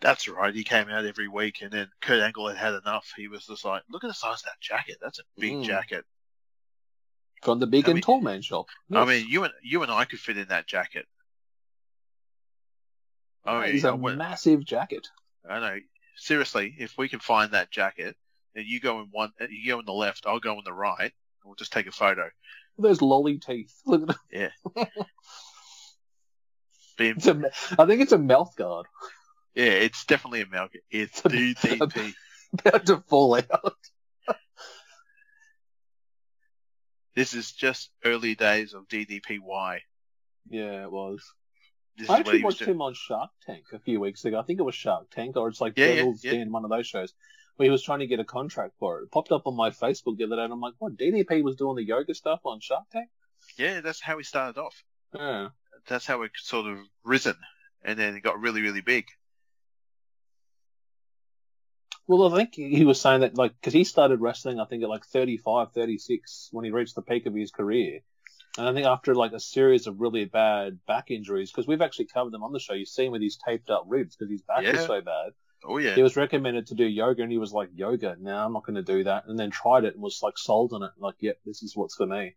That's right. He came out every week, and then Kurt Angle had had enough. He was just like, "Look at the size of that jacket. That's a big Mm. jacket. From the big I and mean- tall man shop. I mean, you and you and I could fit in that jacket. I mean, it's a went- massive jacket. I know. Seriously, if we can find that jacket, and you go in one, you go in the left, I'll go in the right, we'll just take a photo. Those lolly teeth. Look at it. Being, It's a, I think it's a mouth guard yeah, it's definitely a milk. It's a- DDP. about to fall out. This is just early days of DDPY. Yeah, it was. This I actually watched doing. him on Shark Tank a few weeks ago. I think it was Shark Tank, or it's like Yeah, yeah, Devil's yeah. Den, one of those shows, where he was trying to get a contract for it. It popped up on my Facebook the other day, and I'm like, what? DDP was doing the yoga stuff on Shark Tank? Yeah, that's how he started off. Yeah. That's how it sort of risen, and then it got really, really big. Well, I think he was saying that, like, because he started wrestling, I think, at like 35, 36 when he reached the peak of his career. And I think after like a series of really bad back injuries, because we've actually covered them on the show, you see him with his taped up ribs because his back was Yeah. so bad. Oh yeah, He was recommended to do yoga, and he was like, "Yoga? No, I'm not going to do that." And then tried it and was like sold on it, like, "Yep, this is what's for me."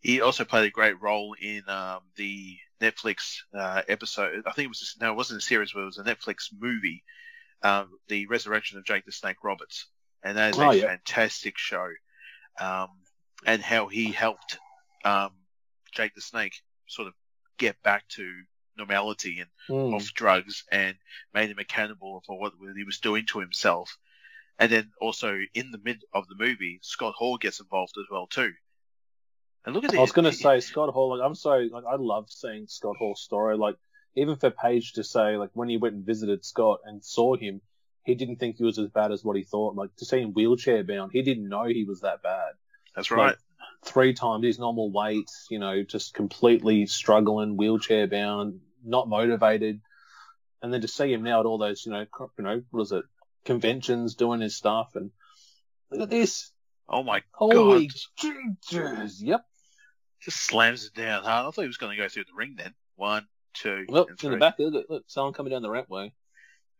he also played a great role in um, the Netflix uh, episode. I think it was just, no, it wasn't a series, but it was a Netflix movie, um, the Resurrection of Jake the Snake Roberts, and that is Oh, a yeah. fantastic show. Um, and how he helped um, Jake the Snake sort of get back to normality and Mm. off drugs and made him accountable for what he was doing to himself. And then also in the mid of the movie, Scott Hall gets involved as well too. And look at I was going to say Scott Hall. Like, I'm sorry, like I love seeing Scott Hall's story. Like even for Page to say, like when he went and visited Scott and saw him, he didn't think he was as bad as what he thought. Like to see him wheelchair bound, he didn't know he was that bad. That's right. Like, three times his normal weight, you know, just completely struggling, wheelchair bound, not motivated. And then to see him now at all those, you know, you know, what is it, conventions doing his stuff and look at this. oh my Holy god. Jesus. Yep. Just slams it down hard. I thought he was going to go through the ring then. One, two, Look, in the back, look, look, someone coming down the rampway.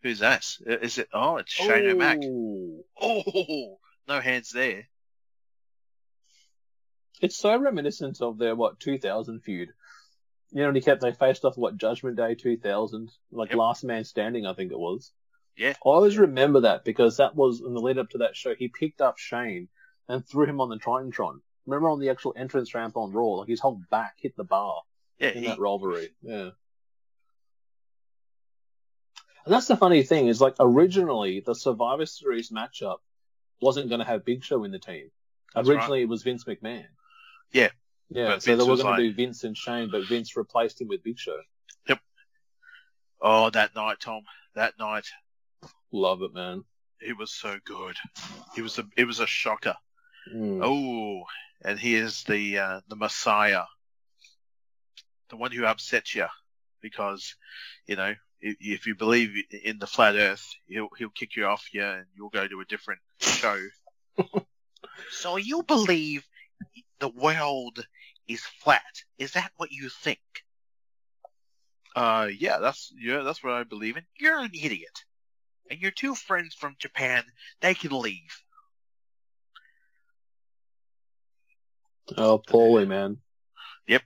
Who's that? Is it? Oh, it's Shane O'Mac. Oh. Oh, no hands there. It's so reminiscent of their, what, 2000 feud. You know, when he kept, they faced off, what, Judgment Day 2000? Like Yep. Last Man Standing, I think it was. Yeah. I always remember that because that was in the lead up to that show. He picked up Shane and threw him on the Titantron. Remember on the actual entrance ramp on Raw, like his whole back hit the bar Yeah, in he, that rivalry. Yeah. And that's the funny thing is like originally the Survivor Series matchup wasn't going to have Big Show in the team. That's originally it was Vince McMahon. Yeah. Yeah, But so Vince they were was going to do Vince and Shane, but Vince replaced him with Big Show. Yep. Oh, that night, Thom. That night, Love it, man. it was so good. It was a, it was a shocker. Mm. Oh, and he is the uh, the Messiah, the one who upsets you, because you know if, if you believe in the flat Earth, he'll he'll kick you off, yeah, and you'll go to a different show. so you believe the world is flat? Is that what you think? Uh, yeah, that's yeah, that's what I believe in. You're an idiot, and your two friends from Japan, they can leave. Oh, Paulie, man. Yep.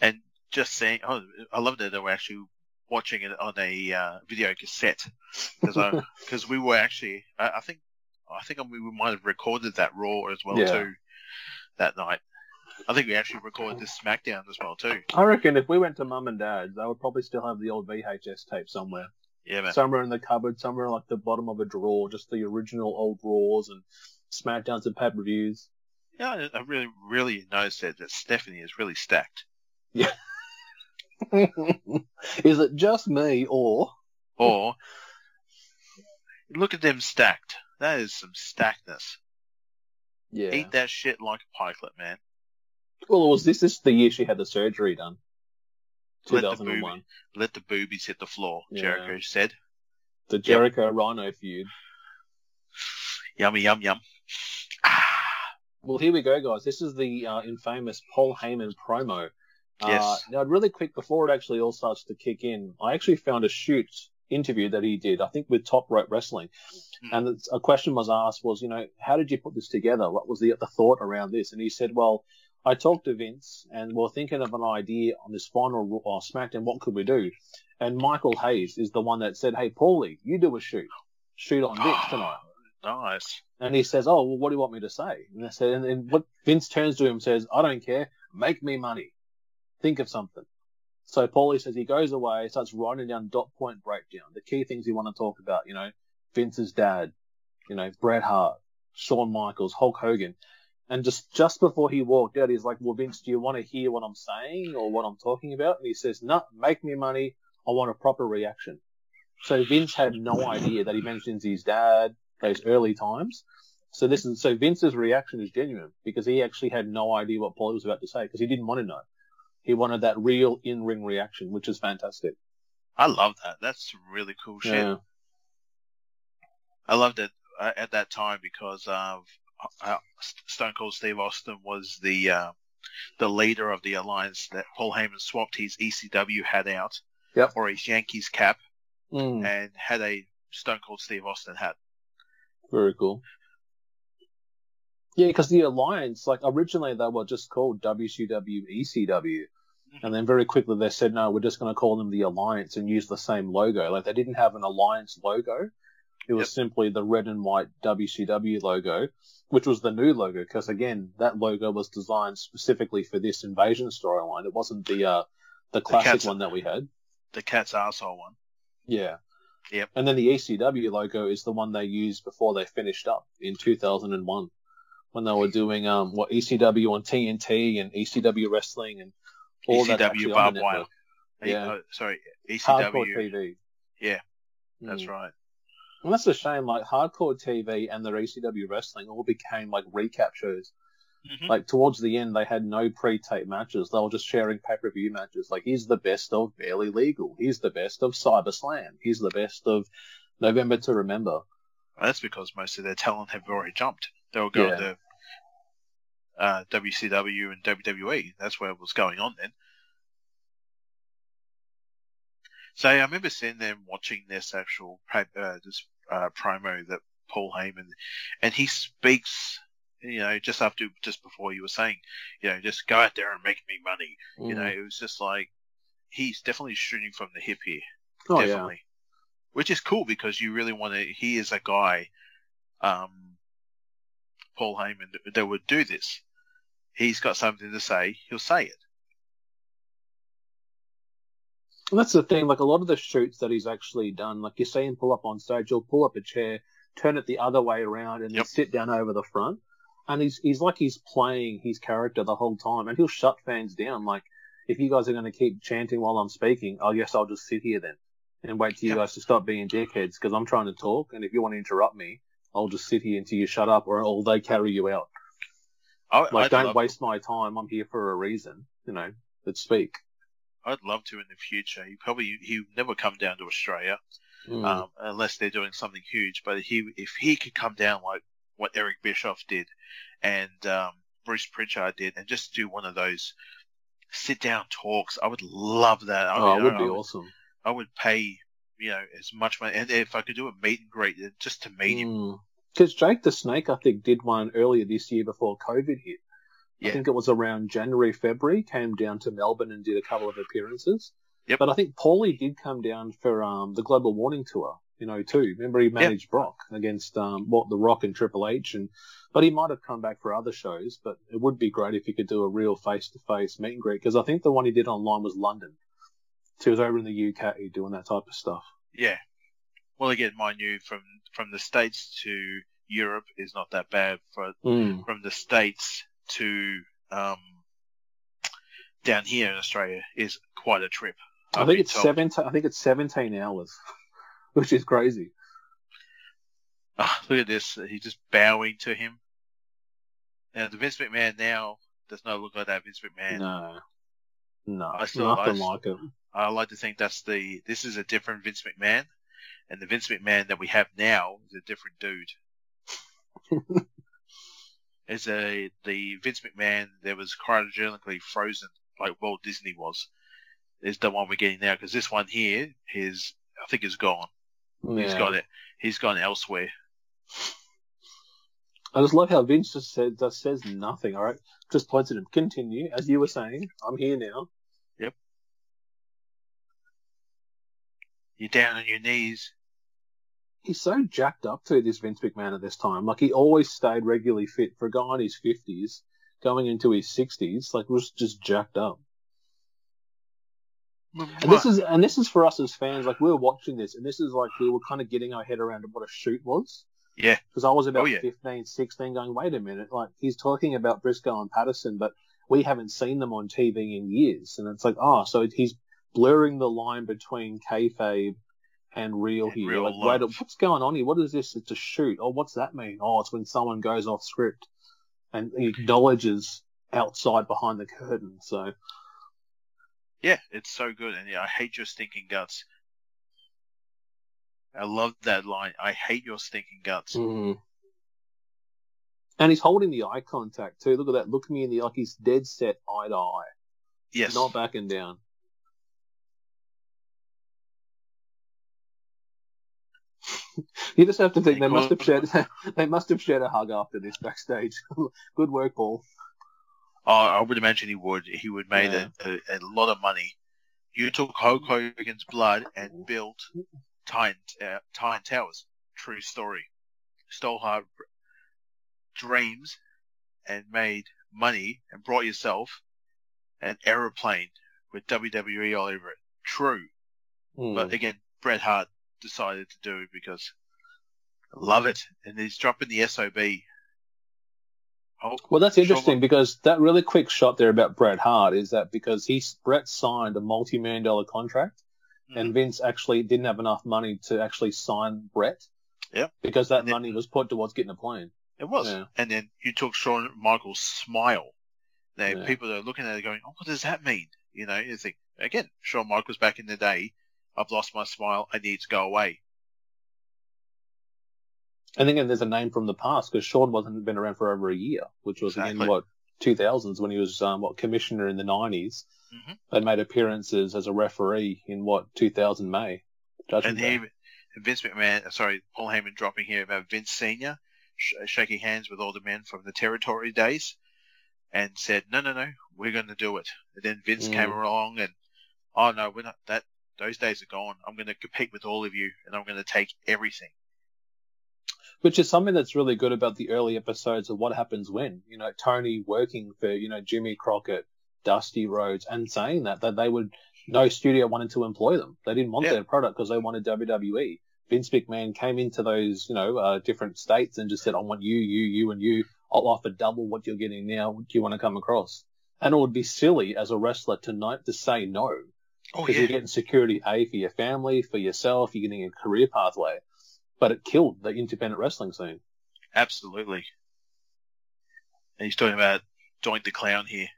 And just saying, oh, I love that they were actually watching it on a uh, video cassette because because we were actually, I, I think, I think we might have recorded that Raw as well Yeah. too that night. I think we actually recorded this SmackDown as well too. I reckon if we went to mum and dad's, they would probably still have the old VHS tape somewhere. Yeah, man. Somewhere in the cupboard, somewhere like the bottom of a drawer, just the original old Raws and Smackdowns and pay reviews. Yeah, I I really, really noticed that, that Stephanie is really stacked. Yeah. is it just me or Or look at them stacked. That is some stackedness. Yeah? Eat that shit like a pikelet, man. Well, it was this. Is the year she had the surgery done. Two thousand and one. Let the thousand and one. Let the boobies hit the floor, Yeah. Jericho said. The Jericho Rhyno feud. Yummy, yum, yum. Ah, Well, here we go, guys. This is the uh, infamous Paul Heyman promo Yes. Uh, now, really quick before it actually all starts to kick in, I actually found a shoot interview that he did, I think with Top Rope Wrestling, Hmm. and a question was asked was, you know, how did you put this together? What was the the thought around this? And he said, well, I talked to Vince, and we're thinking of an idea on this final or SmackDown. What could we do? And Michael Hayes is the one that said, hey, Paulie, you do a shoot, shoot on Vince tonight. Nice. And he says, "Oh, well, what do you want me to say?" And I said, and, and what Vince turns to him and says, "I don't care. Make me money. Think of something." So Paulie says he goes away, starts writing down dot point breakdown, the key things you want to talk about. You know, Vince's dad, you know, Bret Hart, Shawn Michaels, Hulk Hogan, and just just before he walked out, he's like, "Well, Vince, do you want to hear what I'm saying or what I'm talking about?" And he says, "No, make me money. I want a proper reaction." So Vince had no idea that he mentions his dad, those early times. So this is so Vince's reaction is genuine because he actually had no idea what Paulie was about to say because he didn't want to know. He wanted that real in-ring reaction, which is fantastic. I love that. That's really cool shit. Yeah. I loved it uh, at that time because uh, Stone Cold Steve Austin was the uh, the leader of the alliance that Paul Heyman swapped his ECW hat out Yep. or his Yankees cap Mm, and had a Stone Cold Steve Austin hat. very cool. Yeah, because the alliance, like originally they were just called WCW, ECW, and then very quickly they said no, we're just going to call them the alliance and use the same logo. Like they didn't have an alliance logo; it was Yep. simply the red and white WCW logo, which was the new logo. Because again, that logo was designed specifically for this invasion storyline. It wasn't the uh, the classic cat's- one that we had. The cat's asshole one. Yeah. Yep. And then the ECW logo is the one they used before they finished up in 2001 when they were doing um what ECW on TNT and ECW wrestling and all that ECW on barbed wire. Yeah. uh, sorry, Hardcore ECW. TV. Yeah, That's Mm. right. And that's a shame. Like hardcore TV and their ECW wrestling all became like recap shows. Mhm. Like towards the end, they had no pre-tape matches. They were just sharing pay-per-view matches. Like here's the best of Barely Legal. Here's the best of Cyber Slam. Here's the best of November to Remember. Well, that's because most of their talent have already jumped. They were going Yeah. to uh, WCW and WWE. That's where it was going on then. So I remember there and watching this actual uh, this uh, promo that Paul Heyman, and he speaks, you know, just after, just before you were saying, you know, just go out there and make me money. You know, Mm. it was just like he's definitely shooting from the hip here oh yeah. definitely. Which is cool because you really want to. He is a guy, um, Paul Heyman, that- that would do this. He's got something to say. He'll say it. And that's the thing, like a lot of the shoots that he's actually done, like you see him pull up on stage, he'll pull up a chair, turn it the other way around, and then Yep. sit down over the front. And he's he's like he's playing his character the whole time, and he'll shut fans down. Like, if you guys are going to keep chanting while I'm speaking, oh, I guess I'll just sit here then and wait till you Yep. guys to stop being dickheads because I'm trying to talk. And if you want to interrupt me, I'll just sit here until you shut up, or, or they carry you out. I, Like, I'd don't love, waste my time. I'm here for a reason. You know, let's speak. I'd love to in the future. He probably he would never come down to Australia Mm. um, unless they're doing something huge. But he if he could come down like what Eric Bischoff did and um, Bruce Pritchard did, and just do one of those sit down talks, I would love that. I oh, mean, it would I- be I would- awesome. I would pay, you know, as much money, and if I could do a meet and greet, uh, just to meet him. Because Jake the Snake, I think, did one earlier this year before COVID hit. I think it was around January, February, came down to Melbourne and did a couple of appearances. Yep. But I think Paulie did come down for um, the Global Warning Tour, you know, too. Remember he managed Brock against um, what the Rock and Triple H, and but he might have come back for other shows. But it would be great if he could do a real face-to-face meet and greet because I think the one he did online was London. So he was over in the UK doing that type of stuff. Yeah. Well, again, mind you, from from the states to Europe is not that bad. For Mm. from the states to um, down here in Australia is quite a trip. I think it's told. seventeen. I think it's seventeen hours, which is crazy. Ah, look at this. He's just bowing to him. Now, the Vince McMahon now does not look like that Vince McMahon. No, no, I still- nothing I- like it. I like to think that's the this is a different Vince McMahon, and the Vince McMahon that we have now is a different dude. is a the Vince McMahon that was cryogenically frozen like Walt Disney was, is the one we're getting now. Because this one here, his I think is gone. He's got it. He's gone elsewhere. I just love how Vince just said just says nothing. All right, just points at him. Continue as you were saying. I'm here now. You're down on your knees. He's so jacked up to this Vince McMahon at this time. Like he always stayed regularly fit for a guy in his fifties, going into his sixties. Like was just jacked up. And this is and this is for us as fans. Like we were watching this, and this is like we were kind of getting our head around what a shoot was. yeah, Because I was about Oh, yeah. 15, 16 going, wait a minute, like he's talking about Briscoe and Patterson, but we haven't seen them on TV in years. And it's like, oh, so he's blurring the line between kayfabe and real And here. real like, wait, what's going on here? What is this? It's a shoot. Oh, what's that mean? Oh, it's when someone goes off script and mm-hmm. acknowledges outside behind the curtain. So, yeah, it's so good. And yeah, I hate your stinking guts. I love that line. I hate your stinking guts. Mm-hmm. and he's holding the eye contact too. Look at that. Look at me in the, like he's dead set eye to eye. Yes. Not backing down. you just have to think they must have shared they must have shared a hug after this backstage. Good work, Paul. Oh, I would imagine he would. He would made Yeah. a, a, a lot of money. You took Hulk Hogan's blood and built Titan, uh, Titan Towers. True story. Stole her dreams and made money and brought yourself an aeroplane with WWE all over it. True. Hmm. But again, Bret Hart decided to do because I love it. And he's dropping the SOB. Oh, Well, that's interesting because that really quick shot there about Bret Hart is that because he Bret signed a multi-million dollar contract mm, and Vince actually didn't have enough money to actually sign Bret. Yep. Because that then- money was put towards getting a plane. It was. Yeah. And then you took Shawn Michaels' smile. Now, Yeah. people are looking at it going, oh, what does that mean? You know, you think, again, Shawn Michaels back in the day, I've lost my smile, I need to go away. And again, there's a name from the past because Sean wasn't been around for over a year, which was Exactly. in what 2000s when he was um, what commissioner in the 90s. Mhm. They made appearances as a referee in what 2000 May. Judgment And he, Vince McMahon, sorry, Paul Heyman dropping here about Vince Sr. Sh- shaking hands with all the men from the territory days and said, no, no, no, we're going to do it. And then Vince Mm. came along and, oh no, we're not, that, those days are gone. I'm going to compete with all of you and I'm going to take everything. Which is something that's really good about the early episodes of what happens when you know Tony working for you know Jimmy Crockett, Dusty Rhodes, and saying that that they would no studio wanted to employ them. They didn't want Yeah. their product because they wanted WWE. Vince McMahon came into those you know uh, different states and just said, "I want you, you, you, and you. I'll offer double what you're getting now. Do you want to come across?" And it would be silly as a wrestler to not to say no Oh, because yeah. you're getting security A for your family, for yourself. You're getting a career pathway. But it killed the independent wrestling scene. Absolutely. And he's talking about Doink the Clown here.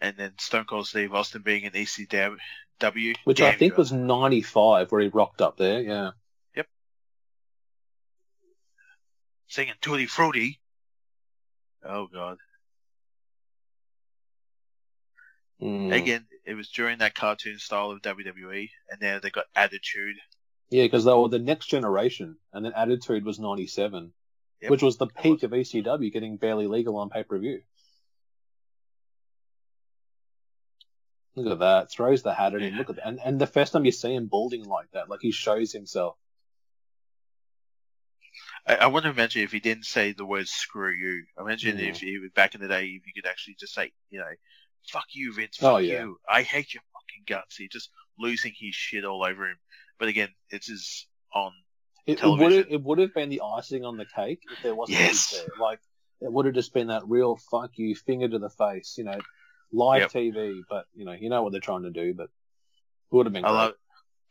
And then Stone Cold Steve Austin being an ECW. which I think was 95 where he rocked up there. Yeah. Yep. Singing Tutti Frutti. Oh god. Mm. Again, it was during that cartoon style of WWE, and now they got Attitude. Yeah, because they were the next generation, and then Attitude was 97, Yep. which was the peak of ECW getting barely legal on pay per view. Look at that. Throws the hat at him. Look at that. And, and the first time you see him balding like that, like he shows himself. I, I want to imagine if he didn't say the word "screw you." Imagine Mm. if he back in the day, if you could actually just say, you know, "Fuck you, Vince. Fuck Oh, yeah. you. I hate your fucking guts." He just losing his shit all over him. But again, it's his on. It, it would Television. have it would have been the icing on the cake if there wasn't Yes. there. Like it would have just been that real fuck you finger to the face, you know, live Yep. TV. But you know, you know what they're trying to do. But it would have been. I great. love.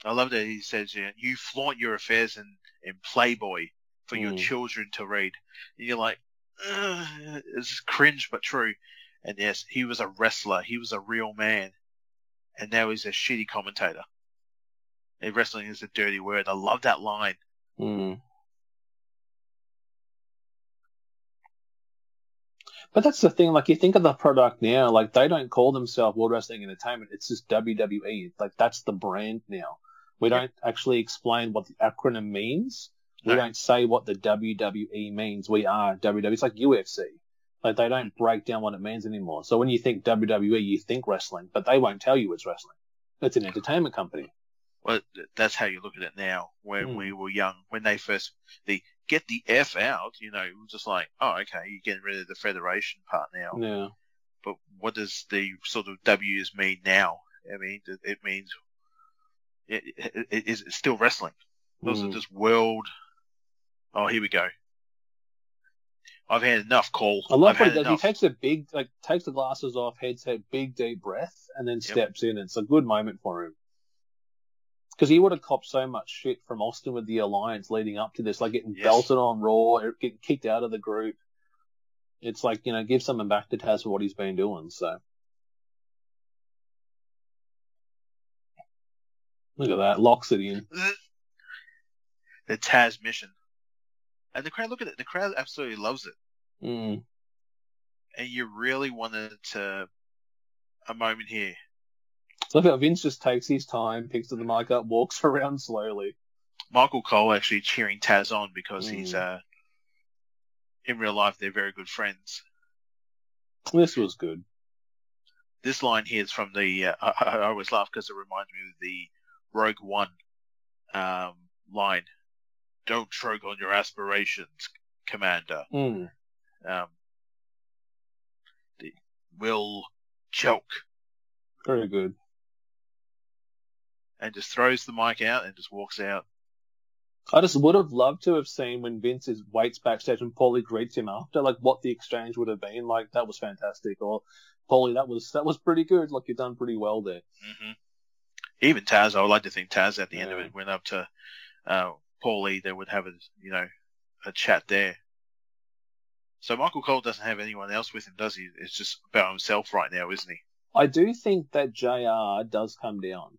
I love that he says, you, know, "You flaunt your affairs in in Playboy for your Mm. children to read." And you're like, Ugh, "It's cringe but true." And yes, he was a wrestler. He was a real man, and now he's a shitty commentator. And wrestling is a dirty word. I love that line. Mm. But that's the thing. Like you think of the product now, like they don't call themselves World Wrestling Entertainment. It's just WWE. Like that's the brand now. We don't actually explain what the acronym means. We don't say what the WWE means. We are WWE. It's like UFC. Like they don't break down what it means anymore. So when you think WWE, you think wrestling, but they won't tell you it's wrestling. It's an entertainment company. Well, that's how you look at it now. When Hmm. we were young, when they first the get the f out, you know, it was just like, oh, okay, you're getting rid of the federation part now. Yeah. But what does the sort of W's mean now? I mean, it, means it, it, it, it's still wrestling. Those are Mm. just world. Oh, here we go. I've had enough, Cole. I love I've what he does. enough. He takes a big, like, takes the glasses off, headset, big deep breath, and then steps in. It's a good moment for him. Because he would have copped so much shit from Austin with the alliance leading up to this, like getting Yes. belted on Raw, er, getting kicked out of the group. It's like, you know, give something back to Taz for what he's been doing, so. Look at that, locks it in. the Tazmission. And the crowd, look at it. The crowd absolutely loves it. Mm. And you really wanted to a moment here. Look how Vince just takes his time, picks up the mic up, walks around slowly. Michael Cole actually cheering Taz on because he's Mm. uh in real life they're very good friends. This was good. This line here is from the uh, I, I always laugh because it reminds me of the Rogue One um, line. Don't choke on your aspirations, Commander. Mm. Um, the will choke Very good. and just throws the mic out and just walks out. I just would have loved to have seen when Vince is waits backstage and Paulie greets him after, like what the exchange would have been. Like that was fantastic. Or Paulie, that was that was pretty good. Like you've done pretty well there. hmm Even Taz, I would like to think Taz at the end of it went up to uh, Paulie. They would have a you know a chat there. So Michael Cole doesn't have anyone else with him, does he? It's just about himself right now, isn't he? I do think that Jr. does come down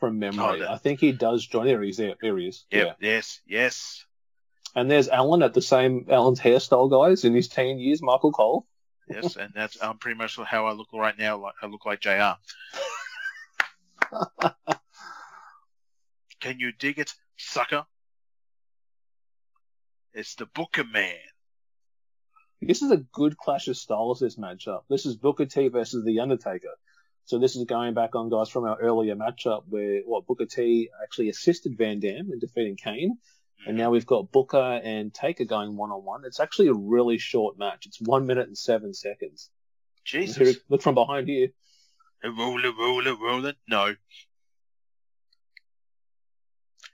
from memory. Oh, I think he does join. There he is. There, there he is. Yep. Yes. Yes. And there's Alan at the same Alan's hairstyle, guys, in his teen years. Michael Cole. Yes. and that's um, pretty much how I look right now. Like I look like Jr. Can you dig it, sucker? It's the Booker Man. This is a good clash of styles, this matchup. This is Booker T versus The Undertaker. So this is going back on guys from our earlier matchup where what Booker T actually assisted Van Dam in defeating Kane. And mm. now we've got Booker and Taker going one on one. It's actually a really short match. It's one minute and seven seconds. Here, Jesus. look from behind here. Roll it, roll it, roll it. No.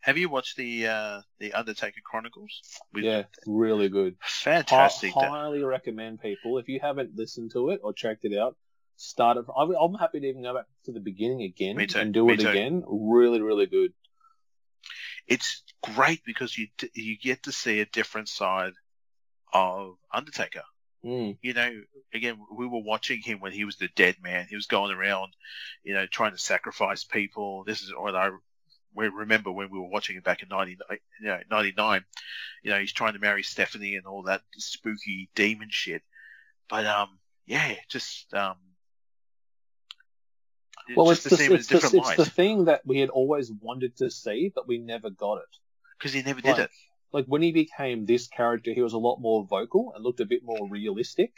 Have you watched the uh, the Undertaker Chronicles? With- Yeah, really good. Fantastic. I highly recommend people if you haven't listened to it or checked it out. Start it. I'm I'm happy to even go back to the beginning again and do me it too. again. Really, really good. It's great because you you get to see a different side of Undertaker. Mm. You know, again, we were watching him when he was the dead man. He was going around, you know, trying to sacrifice people. This is what I we remember when we were watching it back in 90, you know, 99. You know, he's trying to marry Stephanie and all that spooky demon shit. But, um, yeah, just, um, Well, just it's, the, see him in a it's, the, it's light the thing that we had always wanted to see, but we never got it. because he never did Like, it. like when he became this character, he was a lot more vocal and looked a bit more realistic.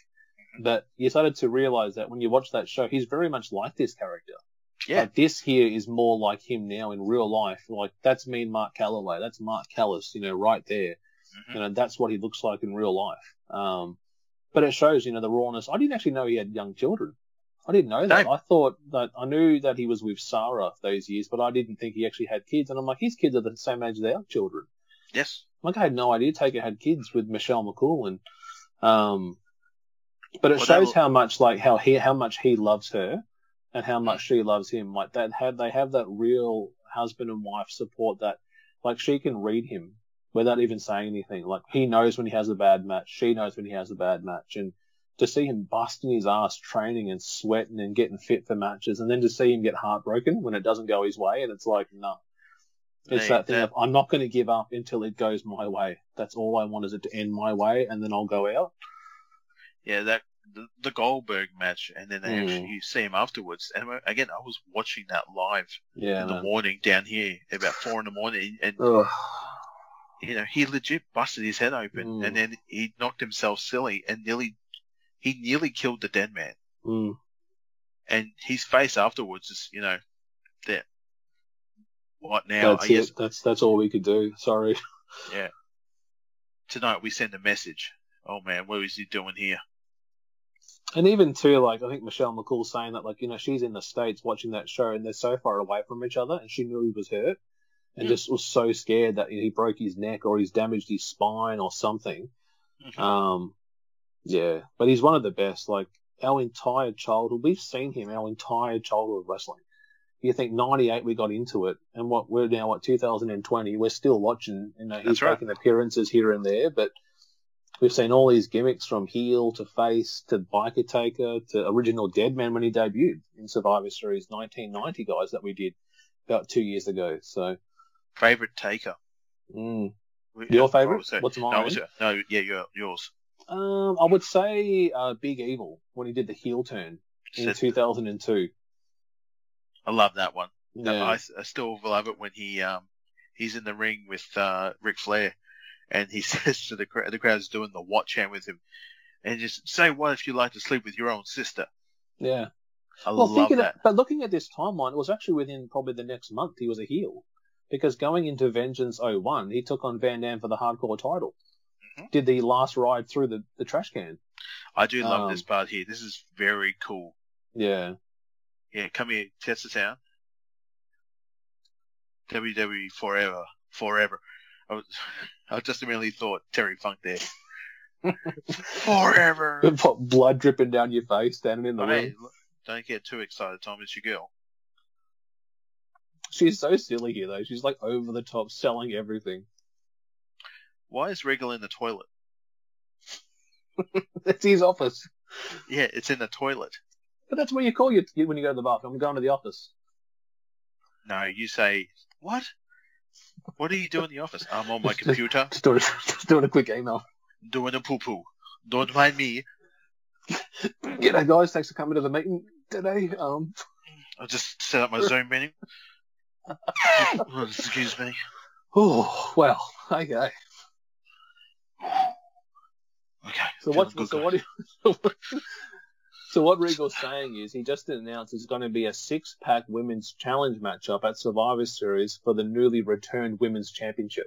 Mm-hmm. But you started to realize that when you watch that show, he's very much like this character. Yeah. Like this here is more like him now in real life. Like that's me and Mark Calaway. That's Mark Callis, you know, right there. Mhm. You know, that's what he looks like in real life. Um, but it shows, you know, the rawness. I didn't actually know he had young children. I didn't know that. No. I thought that I knew that he was with Sarah those years, but I didn't think he actually had kids. And I'm like, his kids are the same age as our children. Yes. Like I had no idea Taker had kids with Michelle McCool and um but it Well, shows how much like how he how much he loves her and how much she loves him. Like that have they have that real husband and wife support that like she can read him without even saying anything. Like he knows when he has a bad match, she knows when he has a bad match and to see him busting his ass training and sweating and getting fit for matches and then to see him get heartbroken when it doesn't go his way and it's like no it's They- that thing that- of I'm not going to give up until it goes my way. That's all I want is it to end my way, and then I'll go out. Yeah, that the, the Goldberg match, and then they Mm. actually you see him afterwards. And again, I was watching that live Yeah. in the morning down here, about four in the morning, and Ugh. you know he legit busted his head open, Mm. and then he knocked himself silly and nearly he nearly killed the dead man. Mm. And his face afterwards is, you know, there. What now? That's I guess it. That's that's all we could do. Sorry. Yeah. Tonight we send a message. Oh man, what is he doing here? And even too, like I think Michelle McCool saying that, like you know, she's in the states watching that show, and they're so far away from each other, and she knew he was hurt, and Mm. just was so scared that he broke his neck or he's damaged his spine or something. Mhm. Um, yeah, but he's one of the best. Like our entire childhood, we've seen him our entire childhood of wrestling. You think '98 we got into it, and what we're now at 2020, we're still watching. You know, he's That's right. making appearances here and there, but we've seen all these gimmicks from heel to face to biker taker to original Deadman when he debuted in Survivor Series 1990, guys, that we did about two years ago. So, Favorite taker. mm. Your say- What's No, mine? was it- no, yeah, your, yours. um, I would say uh, Big Evil when he did the heel turn in Said- 2002. I love that one. Yeah. I, I still love it when he um he's in the ring with uh Ric Flair, and he says to the crowd, the crowd's doing the what chant with him, and just say what if you like to sleep with your own sister. yeah. I Well, thinking that. but looking at this timeline, it was actually within probably the next month he was a heel. Because going into Vengeance 01, he took on Van Dam for the hardcore title. Mhm. Did the last ride through the, the trash can. I do love um, this part here. This is very cool. Yeah. Yeah, come here, test the sound. WWE forever, forever. I, was, I just immediately thought Terry Funk there. forever. Blood dripping down your face, standing in the Hey, ring. don't get too excited, Thom. It's your girl. She's so silly here, though. She's like over the top, selling everything. Why is Regal in the toilet? It's his office. Yeah, it's in the toilet. But that's where you call you when you go to the bathroom. I'm going to the office. No, you say, what? What do you do in the office? I'm on my computer Just doing, just doing a quick email. doing a poo-poo. Don't mind me. G'day, guys. Thanks for coming to the meeting today. Um, I just set up my Zoom meeting. Oh, Excuse me. oh, well, okay. Okay. So what? So what? So what Regal's saying is he just announced it's going to be a six-pack women's challenge matchup at Survivor Series for the newly returned women's championship.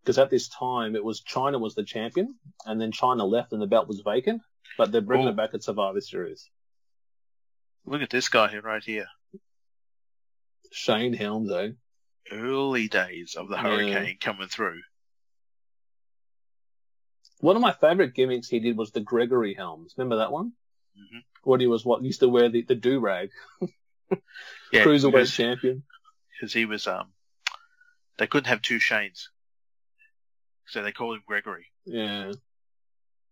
Because at this time it was Chyna was the champion, and then Chyna left and the belt was vacant. But they're bringing Oh. it back at Survivor Series. Look at this guy here, right here. Shane Helms, eh? Early days of the Yeah. hurricane coming through. One of my favorite gimmicks he did was the Gregory Helms. Remember that one? Hmm What he was what used to wear the, the do rag, Yeah, cruiserweight because, champion. because he was um, they couldn't have two Shanes, so they called him Gregory. Yeah.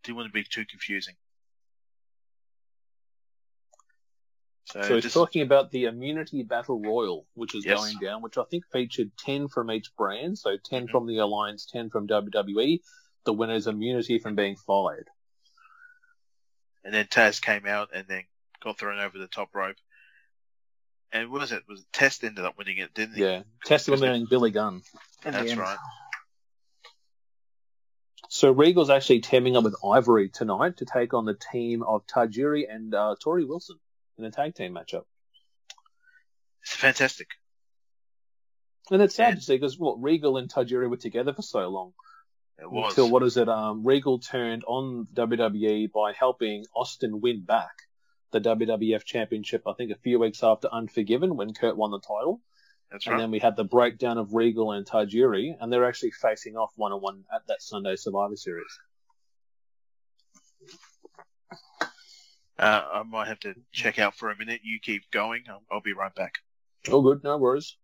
Didn't want to be too confusing. So, So he's this, talking about the Immunity Battle Royal, which is Yes. going down, which I think featured 10 from each brand. So 10 Mhm. from the Alliance, 10 from WWE. The winner's immunity from being fired. And then Taz came out and then got thrown over the top rope. And what was it? Was it Test ended up winning it, didn't he? Yeah. Testing Because eliminating Billy Gunn. in That's right. So Regal's actually teaming up with Ivory tonight to take on the team of Tajiri and uh, Torrie Wilson in a tag team matchup. It's fantastic. And it's sad Yeah. to see because what Regal and Tajiri were together for so long. It was. Until what is it? Um, Regal turned on WWE by helping Austin win back the WWF Championship. I think a few weeks after Unforgiven when Kurt won the title, That's and right. then we had the breakdown of Regal and Tajiri, and they're actually facing off one on one at that Sunday Survivor Series. Uh, I might have to check out for a minute. You keep going. I'll, I'll be right back. Oh, good, no worries.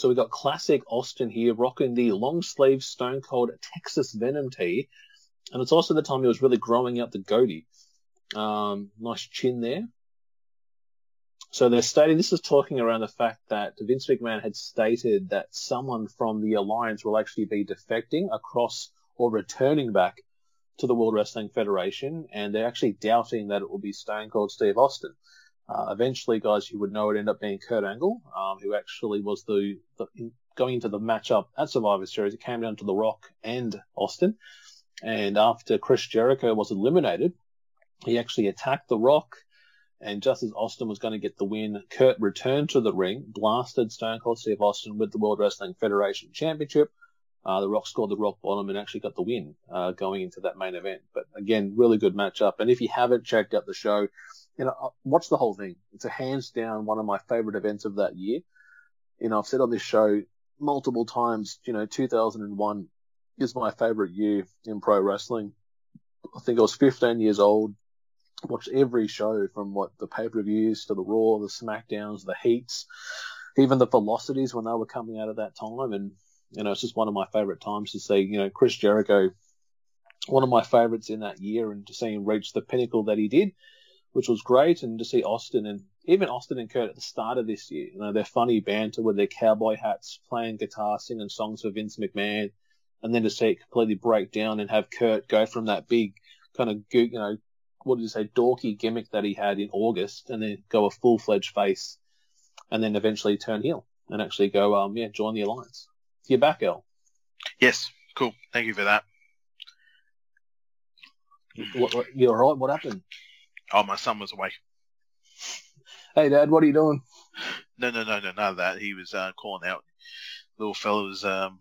So we got classic Austin here, rocking the long sleeve Stone Cold Texas Venom tee, and it's also the time he was really growing out the goatee. Um, nice chin there. So they're stating this is talking around the fact that Vince McMahon had stated that someone from the alliance will actually be defecting across or returning back to the World Wrestling Federation, and they're actually doubting that it will be Stone Cold Steve Austin. Uh, eventually, guys, you would know it ended up being Kurt Angle, um, who actually was the, the going into the matchup at Survivor Series. It came down to The Rock and Austin, and after Chris Jericho was eliminated, he actually attacked The Rock. And just as Austin was going to get the win, Kurt returned to the ring, blasted Stone Cold Steve Austin with the World Wrestling Federation Championship, uh, the Rock scored the rock bottom and actually got the win uh, going into that main event. But again, really good matchup. And if you haven't checked out the show, you know, watch the whole thing. It's a hands down one of my favorite events of that year. You know, I've said on this show multiple times, you know, 2001 is my favorite year in pro wrestling. I think I was 15 years old. Watched every show from what the pay per views to the Raw, the SmackDowns, the Heats, even the Velocities when they were coming out at that time. And you know, it's just one of my favorite times to see, you know, Chris Jericho, one of my favorites in that year, and to see him reach the pinnacle that he did, which was great, and to see Austin and even Austin and Kurt at the start of this year, you know, their funny banter with their cowboy hats, playing guitar, singing songs for Vince McMahon, and then to see it completely break down and have Kurt go from that big kind of, you know, what did you say, dorky gimmick that he had in August, and then go a full fledged face, and then eventually turn heel and actually go, um, yeah, join the alliance. You're back, El. Yes, cool. Thank you for that. What, what, you alright? What happened? Oh, my son was awake. Hey, Dad, what are you doing? No, no, no, no, none of that. He was uh, calling out. Little fellow was um,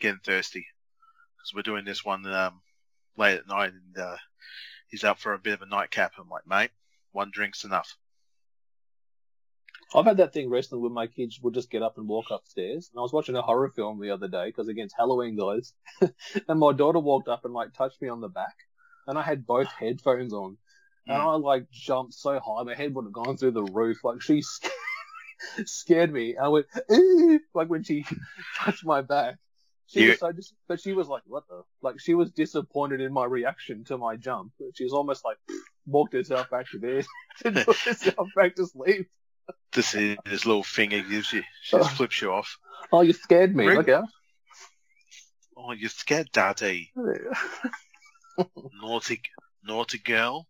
getting thirsty because we're doing this one um, late at night, and uh, he's up for a bit of a nightcap. I'm like, mate, one drink's enough. I've had that thing recently where my kids would just get up and walk upstairs. And I was watching a horror film the other day because against Halloween, guys. and my daughter walked up and like touched me on the back, and I had both headphones on, and mm. I like jumped so high, my head would have gone through the roof. Like she scared me. I went like when she touched my back. She was so dis- but she was like, "What the?" Like she was disappointed in my reaction to my jump. She was almost like walked herself back to bed and put herself back to sleep. This is his little finger gives you, She just flips you off. Oh, you scared me. Rick- Look out. Oh, you're scared, Daddy. Naughty, naughty girl.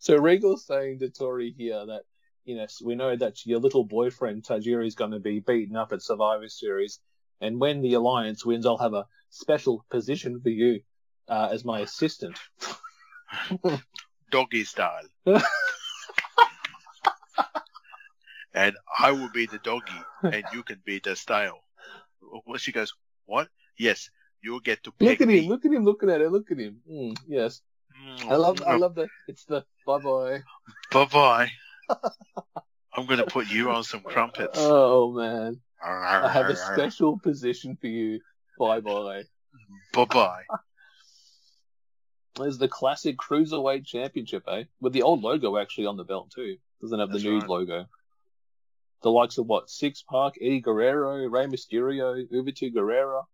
So Regal's saying to Torrie here that, you know, we know that your little boyfriend Tajiri is going to be beaten up at Survivor Series, and when the Alliance wins, I'll have a special position for you uh, as my assistant. Doggy style. and I will be the doggy, and you can be the style. Well, she goes, what? Yes, you'll get to pick Look at me. him! Look at him! Looking at her! Look at him! Mm, yes, I love, I love the. It's the bye bye. Bye bye. I'm going to put you on some crumpets. Oh man, I have a special position for you. Bye bye. Bye bye. There's the classic cruiserweight championship, eh? With the old logo actually on the belt too. Doesn't have That's the new right. logo. The likes of what? Six Park, Eddie Guerrero, Rey Mysterio, Uberto Guerrero,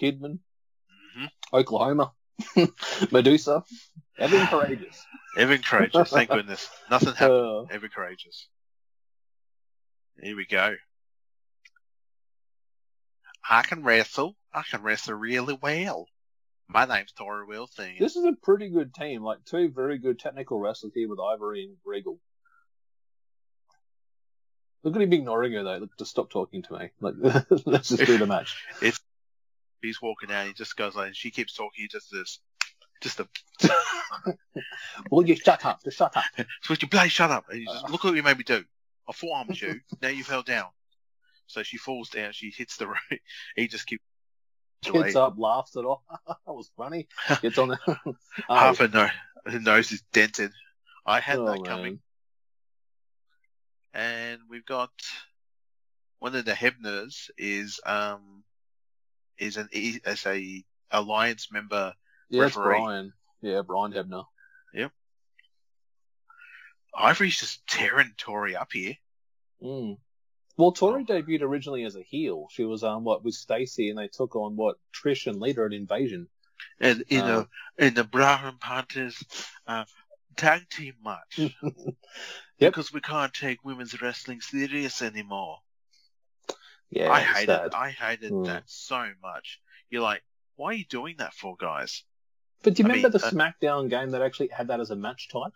Kidman, Mhm. Oklahoma, Medusa, Evan Karagias. Evan Karagias, thank goodness. Nothing happened. Uh, Ever Karagias. Here we go. I can wrestle. I can wrestle really well. My name's Torrie Wilson. this is a pretty good team. Like two very good technical wrestlers here with Ivory and Regal. Look at him ignoring her though. Look, just stop talking to me. Like, let's just do the match. He's walking out. He just goes like, she keeps talking. He just this, just a Will you shut up? Just shut up. switch your blade. Shut up. And he Uh. just, look what you made me do. I forearmed you. now you fell down. So she falls down. She hits the road. He just keeps. Gets up, laughs it off. that was funny. Gets on the oh, Half her, no- her nose is dented. I had oh, that coming. man. and we've got one of the Hebners is um is an as a alliance member. Yeah, referee. Brian. Yeah, Brian Hebner. Yep. Ivory's just tearing Torrie up here. Mm. Well, Torrie Oh. debuted originally as a heel. She was um what with Stacy, and they took on what Trish and Lita at Invasion. And in Uh. the in the Brown Panthers uh, tag team match Yep. because we can't take women's wrestling serious anymore. Yeah, I hated sad. I hated Hmm. that so much. You're like why are you doing that for, guys? But do you I remember mean, the uh, SmackDown game that actually had that as a match type?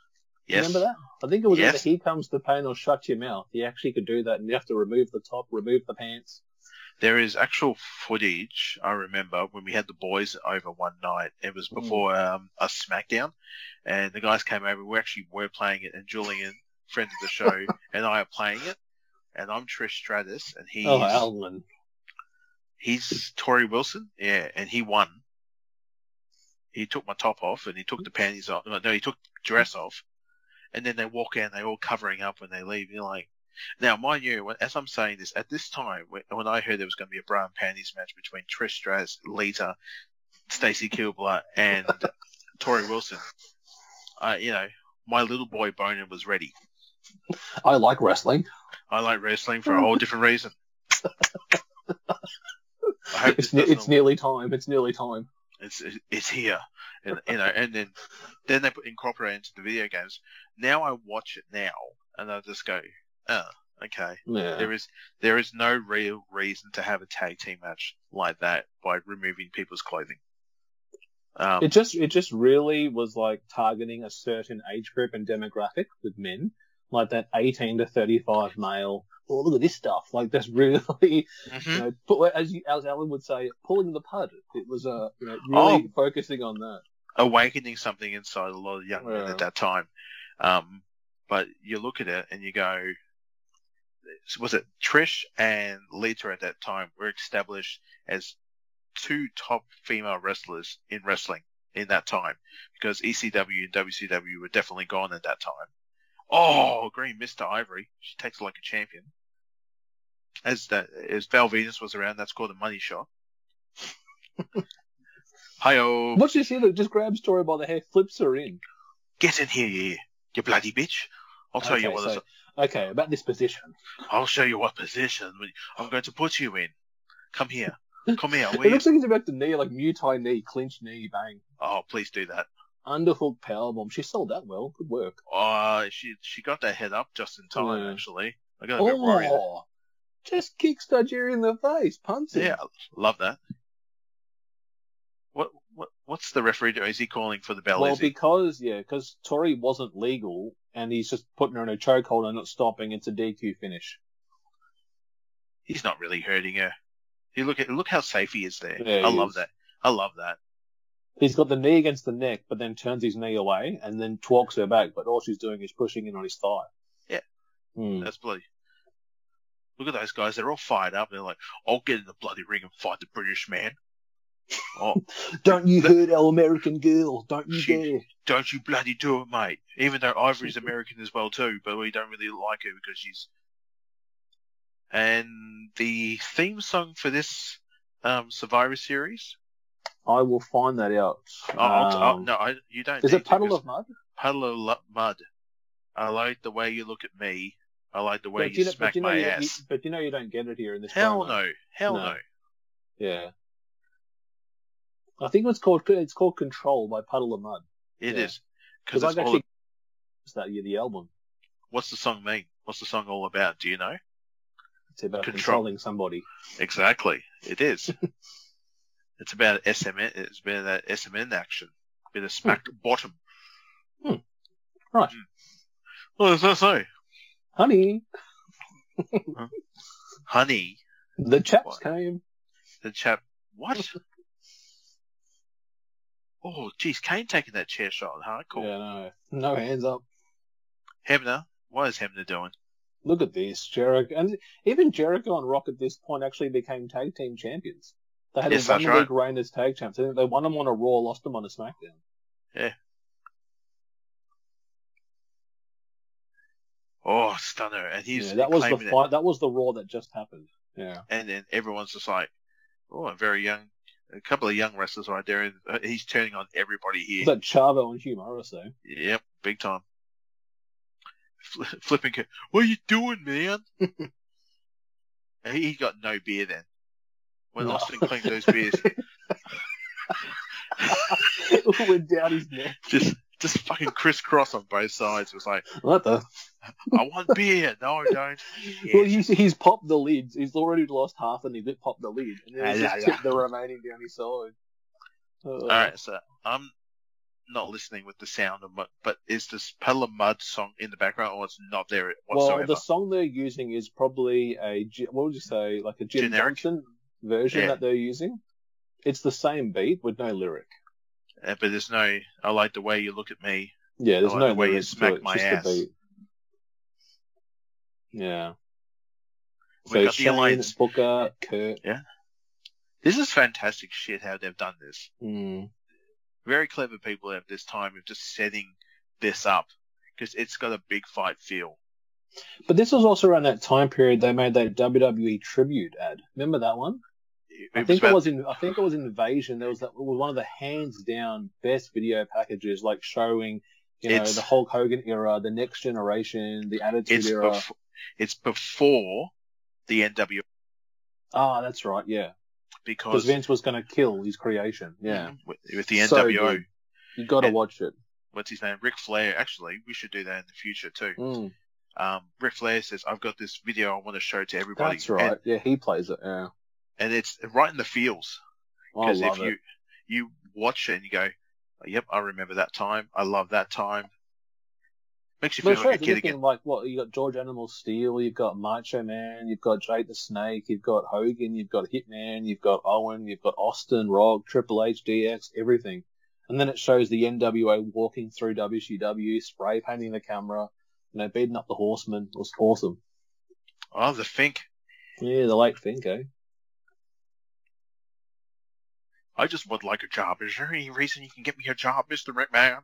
Yes. Remember that? I think it was Yes. either Here Comes the Pain or Shut Your Mouth. You actually could do that, and you have to remove the top, remove the pants. There is actual footage. I remember when we had the boys over one night. It was before um, a SmackDown, and the guys came over. We actually were playing it, and Julian, friend of the show, and I are playing it. And I'm Trish Stratus, and oh, he's Oh, he's Torrie Wilson. Yeah, and he won. He took my top off, and he took the panties off. No, he took the dress off, and then they walk out, and they're all covering up when they leave. You're like, now, mind you, as I'm saying this, at this time, when, when I heard there was going to be a bra and panties match between Trish Stratus, Lita, Stacy Keibler, and Torrie Wilson, I, you know, my little boy boner was ready. I like wrestling. I like wrestling for a whole different reason. It's, ne- it's nearly time. It's nearly time. It's it's here, and you know, and then then they put incorporate into the video games. Now I watch it now, and I just go, oh, okay. Yeah. There is there is no real reason to have a tag team match like that by removing people's clothing. Um, It just it just really was like targeting a certain age group and demographic with men, like that 18 to 35 male. Oh, look at this stuff! Like that's really, you mhm. know, put, as you, as Alan would say, pulling the pud. It was uh, you know, really Oh. focusing on that. awakening something inside a lot of young men at that time. Um, but you look at it and you go, was it Trish and Lita at that time were established as two top female wrestlers in wrestling in that time because ECW and WCW were definitely gone at that time. Oh, Green Mister Ivory, she takes it like a champion. As that as Val Venis was around, that's called a money shot. Hi-oh. What's this here that just grabs Torrie by the hair, flips her in? Get in here, you, you bloody bitch. I'll tell you Okay, what. so- Okay, about this position. I'll show you what position I'm going to put you in. Come here. Come here. It looks like he's about to knee, like Muay knee, clinch knee, bang. Oh, please do that. Underhook powerbomb. She sold that well. Good work. Oh, she she got that head up just in time. Yeah. Actually, I got a bit worried. Oh, just kicks Tajiri in the face, punts him. Yeah, love that. What what what's the referee doing? Is he calling for the bell? Well, because yeah, because Torrie wasn't legal, and he's just putting her in a chokehold and not stopping. It's a DQ finish. He's not really hurting her. You look at look how safe he is there. Yeah, I love is. that. I love that. He's got the knee against the neck, but then turns his knee away and then talks her back. But all she's doing is pushing in on his thigh. Yeah. Hmm. That's bloody. Look at those guys. They're all fired up. They're like, I'll get in the bloody ring and fight the British man. Oh, Don't you hurt our American girl? Don't you She- dare! don't you bloody do it, mate. Even though Ivory's American as well too, but we don't really like her because she's. And the theme song for this um, Survivor series. I will find that out. Oh, I'll, I'll, Um, no, I, you don't. is it to, of Mud? Puddle of Lu- Mud? I like the way you look at me. I like the way But you, know, smack you know my you, ass. you- but you know you don't get it here in this. Hell no. Hell No. no. Yeah. I think it's called it's called Control by Puddle of Mudd. It Yeah. is because I've all. actually that year the album. What's the song mean? What's the song all about? Do you know? It's about Control. controlling somebody. Exactly. It is. it's about SMN. It's been that SMN action. Bit of smack bottom. Hmm. Right. Well, there's no so. Honey, Honey, the chaps What? came. the chap. What? oh, geez, Kane taking that chair shot. Hardcore. Yeah, no, no hands up. Hebner, what is Hebner doing? Look at this, Jericho, and even Jericho and Rock at this point actually became tag team champions. They had Yes, a one that's week reign as tag champs. They won them on a Raw, lost them on a SmackDown. Yeah. Oh, stunner! And he's yeah, that was the it. fight. That was the Raw that just happened. Yeah. and then everyone's just like, oh, a very young, a couple of young wrestlers right there. And uh, he's turning on everybody here. That Chavo and Hugh Morrus though? Yep, big time. Fli flipping, what are you doing, man? He got no beer then. When No. Austin clinked those beers, it went down his neck. just just fucking crisscross on both sides. It was like, What the? I want beer. No, I don't. Well, he's, he's popped the lids. He's already lost half and he did pop the lid. And then he's Yeah, just yeah, tipped the remaining down his side. All right, so I'm not listening with the sound of, but but is this Puddle of Mudd song in the background, or it's not there whatsoever? Well, the song they're using is probably a what would you say, like a Jim Generic? Johnston version Yeah. that they're using. It's the same beat with no lyric. Uh, but there's no. I like the way you look at me. Yeah, there's like no the way you smack it, my just ass. the beat. Yeah. We So got the Shane, alliance. Booker, Kurt. This is fantastic shit. How they've done this. Mm. Very clever people at this time of just setting this up because it's got a big fight feel. But this was also around that time period they made that WWE tribute ad. Remember that one? It, I think was it was in I think it was Invasion. There was that it was one of the hands down best video packages, like showing you know It's- the Hulk Hogan era, the Next Generation, the Attitude it's era. before. It's before the NWO Ah, that's right, yeah. Because Vince was going to kill his creation. Yeah, with, with the So NWO. good. you got to watch it. what's his name? Ric Flair. Actually, we should do that in the future too. Mm, Um, Ric Flair says, "I've got this video I want to show to everybody." that's right. And, yeah, he plays it. Yeah, and it's right in the feels because if you it. you watch it and you go, "Yep, I remember that time. I love that time." Makes you feel like a kid again. like what you got George Animal Steele, you've got Macho Man, you've got Jake the Snake, you've got Hogan, you've got Hitman, you've got Owen, you've got Austin, Rock, Triple H, DX, everything. And then it shows the NWA walking through WCW, spray painting the camera, you know, beating up the horsemen. It was awesome. Oh, the Fink. Yeah, the late Fink, eh? I just would like a job. Is there any reason you can get me a job, Mister McMahon?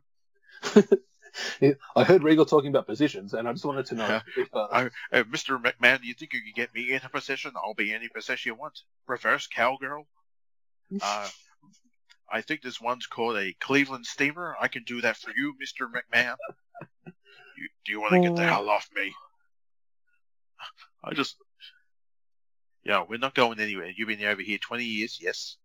I heard Regal talking about positions, and I just wanted to know if, uh, I, uh, Mr. McMahon, do you think you can get me in a position? I'll be any position you want. Reverse cowgirl. Uh, I think this one's called a Cleveland Steamer. I can do that for you, Mr. McMahon. You, do you want to get the Oh. hell off me? I just, yeah, we're not going anywhere. You've been over here 20 years, yes.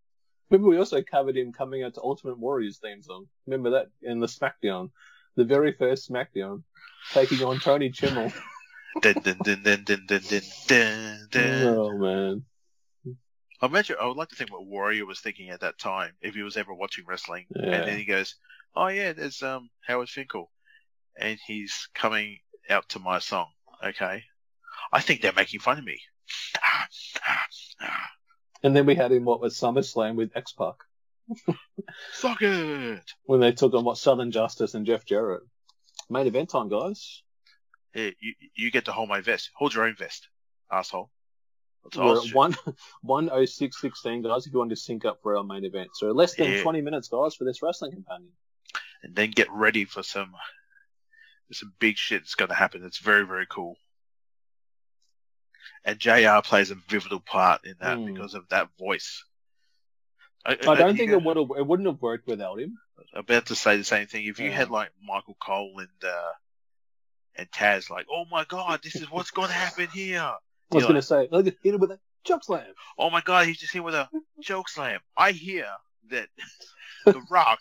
Remember, we also covered him coming out to Ultimate Warriors theme song. Remember that in the SmackDown, the very first SmackDown, taking on Tony Chimel. dun, dun, dun, dun, dun, dun, dun, dun. Oh man. I imagine I would like to think what Warrior was thinking at that time, if he was ever watching wrestling. Yeah. And then he goes, "Oh yeah, there's um Howard Finkel, and he's coming out to my song. Okay, I think they're making fun of me and then we had him what was SummerSlam with X Pac Suck it! when they took on what Southern Justice and Jeff Jarrett. Main event time, guys. Hey, you you get to hold my vest. Hold your own vest, asshole. We're at one one oh six sixteen, guys. If you want to sync up for our main event, so less than Yeah. twenty minutes, guys, for this wrestling companion. and then get ready for some some big shit that's going to happen. It's very very cool. And Jr. plays a pivotal part in that Hmm. because of that voice. I don't think it would have it wouldn't have worked without him. about to say the same thing. If you Yeah. had like Michael Cole and uh, and Taz, like, oh my god, this is what's going to happen here. I was going to say, look, hit him with a choke slam. Oh my god, he's just here with a choke slam. I hear that The Rock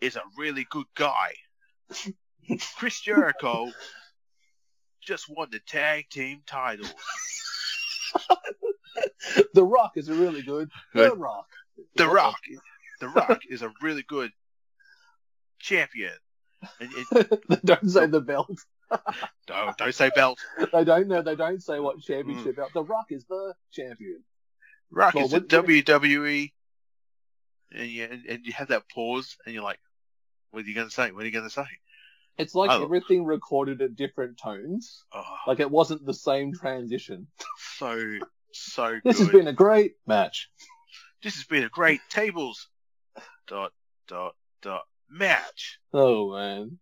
is a really good guy. Chris Jericho just won the tag team title. The Rock is a really good. Good. The Rock. The Rock, The Rock is a really good champion. And, and don't say the belt. don't, don't say belt. They don't know. They don't say what championship mm. belt. The Rock is the champion. Rock Well, is the what- what- WWE, and you and, and you have that pause, and you're like, "What are you gonna say? What are you gonna say?" It's like Oh. everything recorded at different tones. Oh, Like it wasn't the same transition. so so This good. has been a great match. this has been a great tables dot dot dot match. Oh man.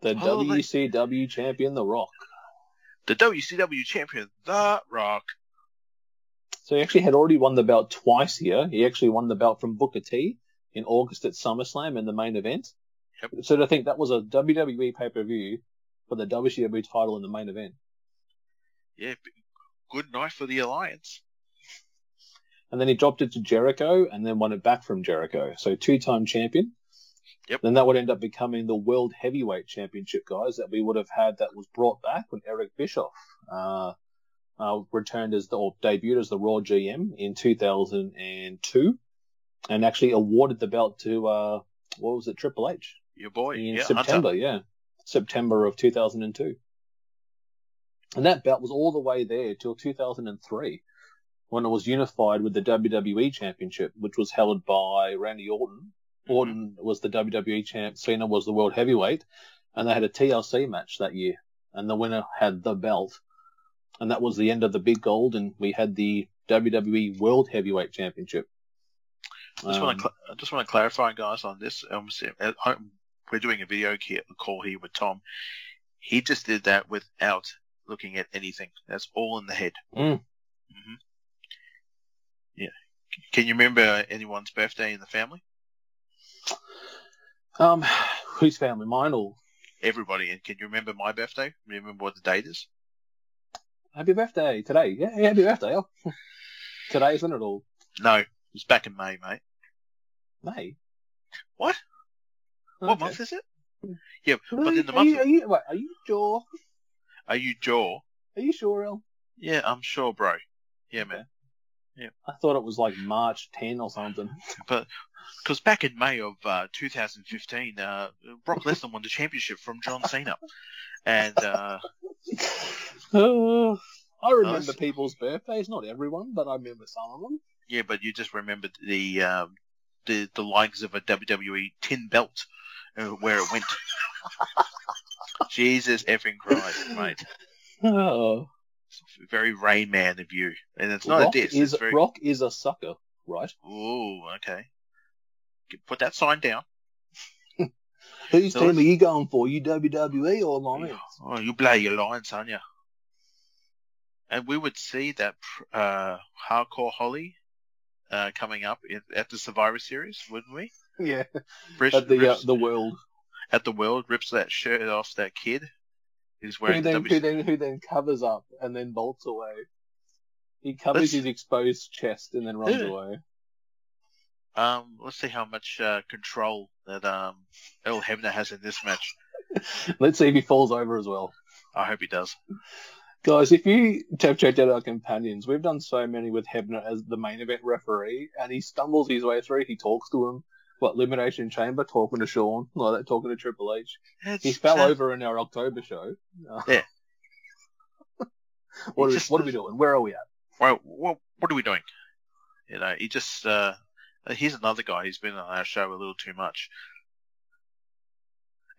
The Oh, WCW champion, The Rock. The WCW champion, The Rock. So he actually had already won the belt twice here. He actually won the belt from Booker T in August at SummerSlam in the main event. Yep. So I think that was a WWE pay per view for the WCW title in the main event. Yeah, good night for the alliance. And then he dropped it to Jericho and then won it back from Jericho. So two time champion. Yep. Then that would end up becoming the World Heavyweight Championship, guys, that we would have had that was brought back when Eric Bischoff uh, uh, returned as the, or debuted as the Raw GM in 2002. and actually awarded the belt to uh, what was it, Triple H Your boy, in yeah, September. Hunter. Yeah, September of 2002. And that belt was all the way there till 2003, when it was unified with the WWE Championship, which was held by Randy Orton. Mm-hmm. Orton was the WWE champ, Cena was the world heavyweight, and they had a TLC match that year, and the winner had the belt, and that was the end of the big gold, and we had the WWE World Heavyweight Championship. I just Um, want to cl- I just want to clarify, guys, on this. Home, we're doing a video call here with Thom. He just did that without looking at anything. That's all in the head. Mm. hmm Yeah. Can you remember anyone's birthday in the family? Um, whose family? Mine or Everybody. And can you remember my birthday? Remember what the date is? happy birthday today? Yeah, yeah, happy birthday. Oh. today, isn't it all? No, it was back in May, mate. May. What? What Okay. month is it? Yeah, Are but you- in the are month. you, are you, wait, are you sure? Are you Jaw? Are you sure, El? Yeah, I'm sure, bro. Yeah, man. Yeah. I thought it was like March 10 or something. But Because back in May of uh, 2015, uh, Brock Lesnar won the championship from John Cena, and uh, I remember people's birthdays, not everyone, but I remember some of them. yeah, but you just remembered the um, the the likes of a WWE tin belt uh, where it went. Jesus effing Christ, mate! Oh, Very Rain Man of you, and it's not Rock a diss. is very. Rock is a sucker, right? Ooh, okay. Put that sign down. Whose So team are you going for? You WWE or Lions? Oh, you bloody alliance, aren't you? And we would see that uh, hardcore Holly uh, coming up in, at the Survivor Series, wouldn't we? Yeah, Rips, at the uh, the world. at the world rips that shirt off that kid who's Who wearing the then, W- who then who then covers up and then bolts away. He covers Let's- his exposed chest and then runs Yeah. away. Um, let's see how much uh, control that um, Earl Hebner has in this match. Let's see if he falls over as well. I hope he does. Guys, if you have checked out our companions, we've done so many with Hebner as the main event referee, and he stumbles his way through. He talks to him. What, Elimination Chamber, talking to Shawn, like that, talking to Triple H. It's, He fell uh, over in our October show. Uh, Yeah. what, are, He we- just- what are we doing? Where are we at? Well, what, what are we doing? You know, he just uh, here's another guy who's been on our show a little too much.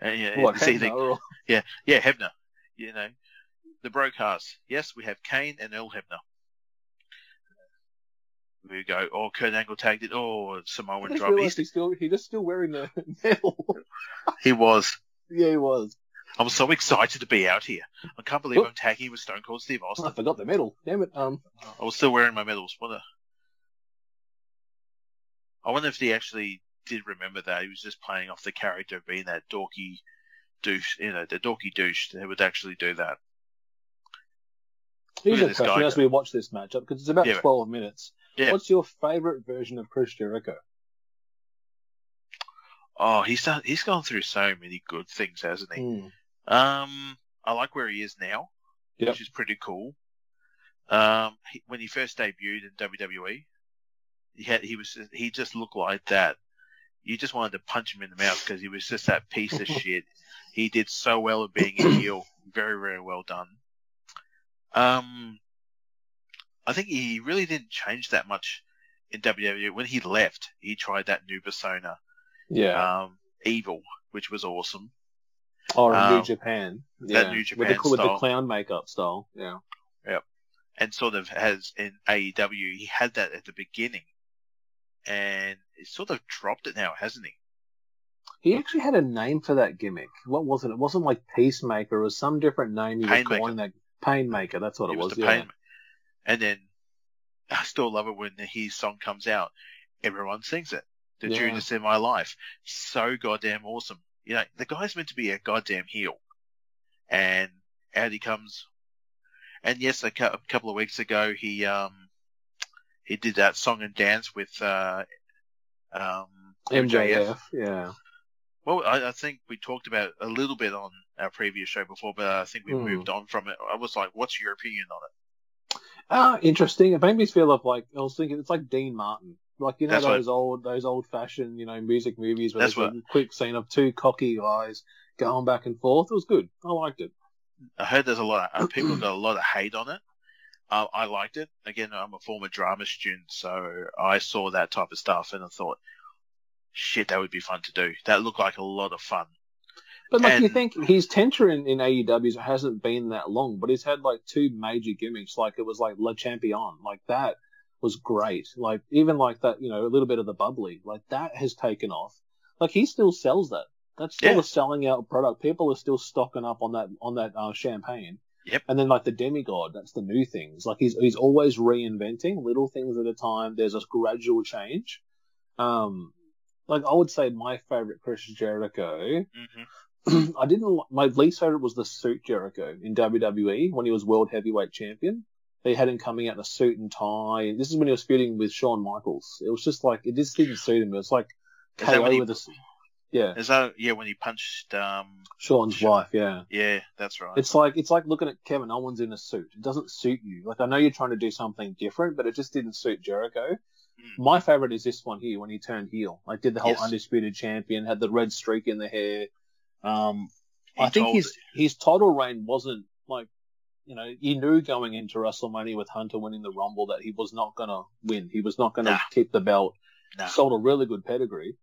And, yeah, either- Hebner or- Yeah, yeah, Hebner. You know, the broadcast. Yes, we have Kane and Earl Hebner. We go, oh, Kurt Angle tagged it. Oh, Samoan drop. He's, he's still, he just still wearing the medal. he was. yeah, he was. I'm so excited to be out here. I can't believe Whoop. I'm tagging with Stone Cold Steve Austin. I forgot the medal. Damn it. Um, I was still wearing my medals. What a... I wonder if he actually did remember that. He was just playing off the character of being that dorky douche, you know, the dorky douche that would actually do that. here's a question as we watch this matchup because it's about Yeah. 12 minutes. Yeah. What's your favorite version of Chris Jericho? Oh, he's done, he's gone through so many good things, hasn't he? Hmm. Um, I like where he is now, Yep. which is pretty cool. Um, he, when he first debuted in WWE, he had he was he just looked like that. You just wanted to punch him in the mouth because he was just that piece of shit. He did so well at being a heel, very very well done. Um, I think he really didn't change that much in WWE. When he left, he tried that new persona, Yeah. um, evil, which was awesome. or in New um, Japan. that Yeah. New with Japan the, with the clown makeup style. Yeah. Yep. And sort of has in AEW, he had that at the beginning, and he sort of dropped it now, hasn't he? He actually had a name for that gimmick. What was it? It wasn't like Peacemaker. It was some different name he was Painmaker. calling that. Painmaker. That's what he it was. the yeah. pain. And then I still love it when his song comes out. Everyone sings it. The Yeah. Judas in my life. So goddamn awesome. You know, the guy's meant to be a goddamn heel. And out he comes. And yes, a, cou- a couple of weeks ago, he, um, he did that song and dance with, uh, um, MJF. Yeah. Well, I, I think we talked about it a little bit on our previous show before, but I think we Hmm. moved on from it. I was like, "What's your opinion on it?" Ah, interesting. It made me feel of like I was thinking it's like Dean Martin. Like you know That's what- those old those old fashioned you know music movies where That's there's what- a quick scene of two cocky guys going back and forth. It was good. I liked it. I heard there's a lot of uh, people got a lot of hate on it. Uh, I liked it. Again, I'm a former drama student, so I saw that type of stuff and I thought, shit, that would be fun to do. That looked like a lot of fun. But like you think his tenure in, in AEW hasn't been that long, but he's had like two major gimmicks. Like it was like Le Champion, like that was great. Like even like that, you know, a little bit of the bubbly, like that has taken off. Like he still sells that. That's still Yeah. a selling out product. People are still stocking up on that on that uh, champagne. Yep. And then like the demigod, that's the new things. Like he's he's always reinventing little things at a time. There's a gradual change. Um, like I would say my favorite Chris Jericho hmm I didn't. My least favorite was the suit Jericho in WWE when he was world heavyweight champion. They had him coming out in a suit and tie. And this is when he was feuding with Shawn Michaels. It was just like it just didn't suit him. It was like Is KO he- with a yeah Is that yeah when he punched? Um, Shawn's Shawn. wife. Yeah, yeah, that's right. it's like it's like looking at Kevin Owens in a suit. It doesn't suit you. Like I know you're trying to do something different, but it just didn't suit Jericho. Mm. My favorite is this one here when he turned heel. Like did the whole Yes. undisputed champion, had the red streak in the hair. Um, I think his it. his title reign wasn't like, you know, you knew going into WrestleMania with Hunter winning the Rumble that he was not gonna win. He was not gonna Nah. keep the belt. Nah. Sold a really good pedigree.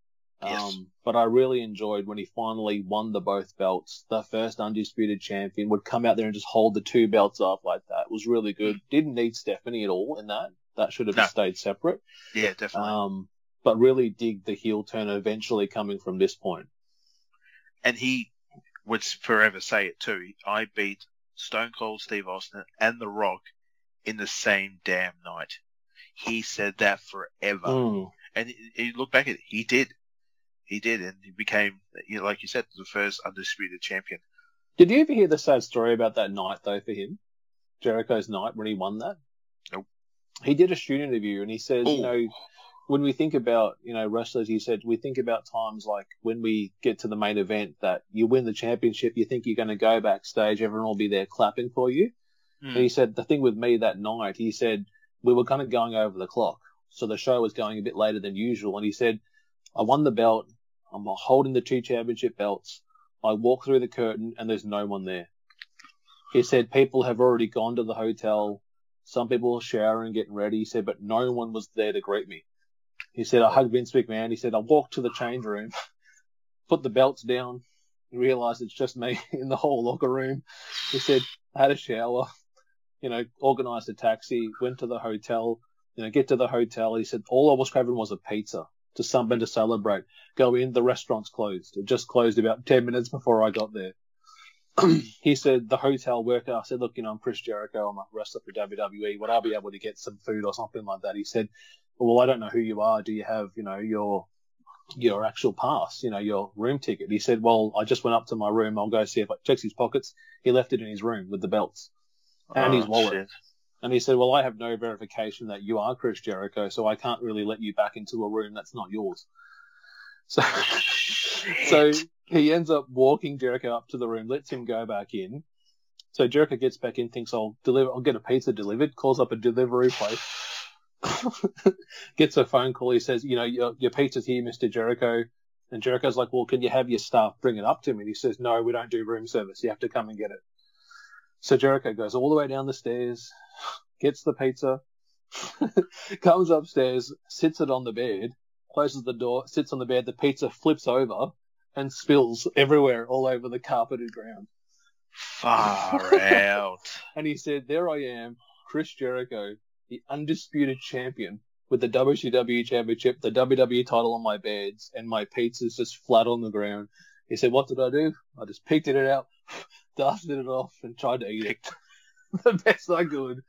Yes. Um, but I really enjoyed when he finally won the both belts. The first undisputed champion would come out there and just hold the two belts up like that. It was really good. Didn't need Stephanie at all in that. That should have No. stayed separate. yeah, definitely. Um, but really dig the heel turn eventually coming from this point. And he would forever say it too. I beat Stone Cold Steve Austin and The Rock in the same damn night. He said that forever. Mm. And you look back at it, he did. He did, and he became, you know, like you said, the first undisputed champion. Did you ever hear the sad story about that night though for him? Jericho's night when he won that? Nope. He did a shoot interview and he says, you know, when we think about, you know, wrestlers, he said, we think about times like when we get to the main event that you win the championship, you think you're going to go backstage, everyone will be there clapping for you. Hmm. And he said, the thing with me that night, he said, we were kind of going over the clock. So the show was going a bit later than usual. And he said, I won the belt. I'm holding the two championship belts. I walk through the curtain and there's no one there. He said, people have already gone to the hotel. Some people are showering, getting ready. He said, but no one was there to greet me. He said, I hugged Vince McMahon. He said, I walked to the change room, put the belts down, realized it's just me in the whole locker room. He said, I had a shower, you know, organized a taxi, went to the hotel, you know, get to the hotel. He said, all I was craving was a pizza, just something to celebrate. Go in, the restaurant's closed. It just closed about 10 minutes before I got there. he said, the hotel worker, I said, look, you know, I'm Chris Jericho. I'm a wrestler for WWE. Would I be able to get some food or something like that? He said, well, I don't know who you are. Do you have, you know, your, your actual pass, you know, your room ticket? He said, well, I just went up to my room. I'll go see if I checks his pockets. He left it in his room with the belts and his Oh, wallet. shit. And he said, well, I have no verification that you are Chris Jericho, so I can't really let you back into a room that's not yours. So, so he ends up walking Jericho up to the room, lets him go back in. So Jericho gets back in, thinks I'll deliver, I'll get a pizza delivered, calls up a delivery place, gets a phone call. He says, you know, your, your pizza's here, Mr. Jericho. And Jericho's like, well, can you have your staff bring it up to me? And he says, no, we don't do room service. You have to come and get it. So Jericho goes all the way down the stairs, gets the pizza, comes upstairs, sits it on the bed, closes the door, sits on the bed. The pizza flips over and spills everywhere, all over the carpeted ground. Far out. And he said, There I am, Chris Jericho, the undisputed champion, with the WCW championship, the WWE title on my beds, and my pizza's just flat on the ground. He said, What did I do? I just picked it out, dusted it off, and tried to eat it. the best I could.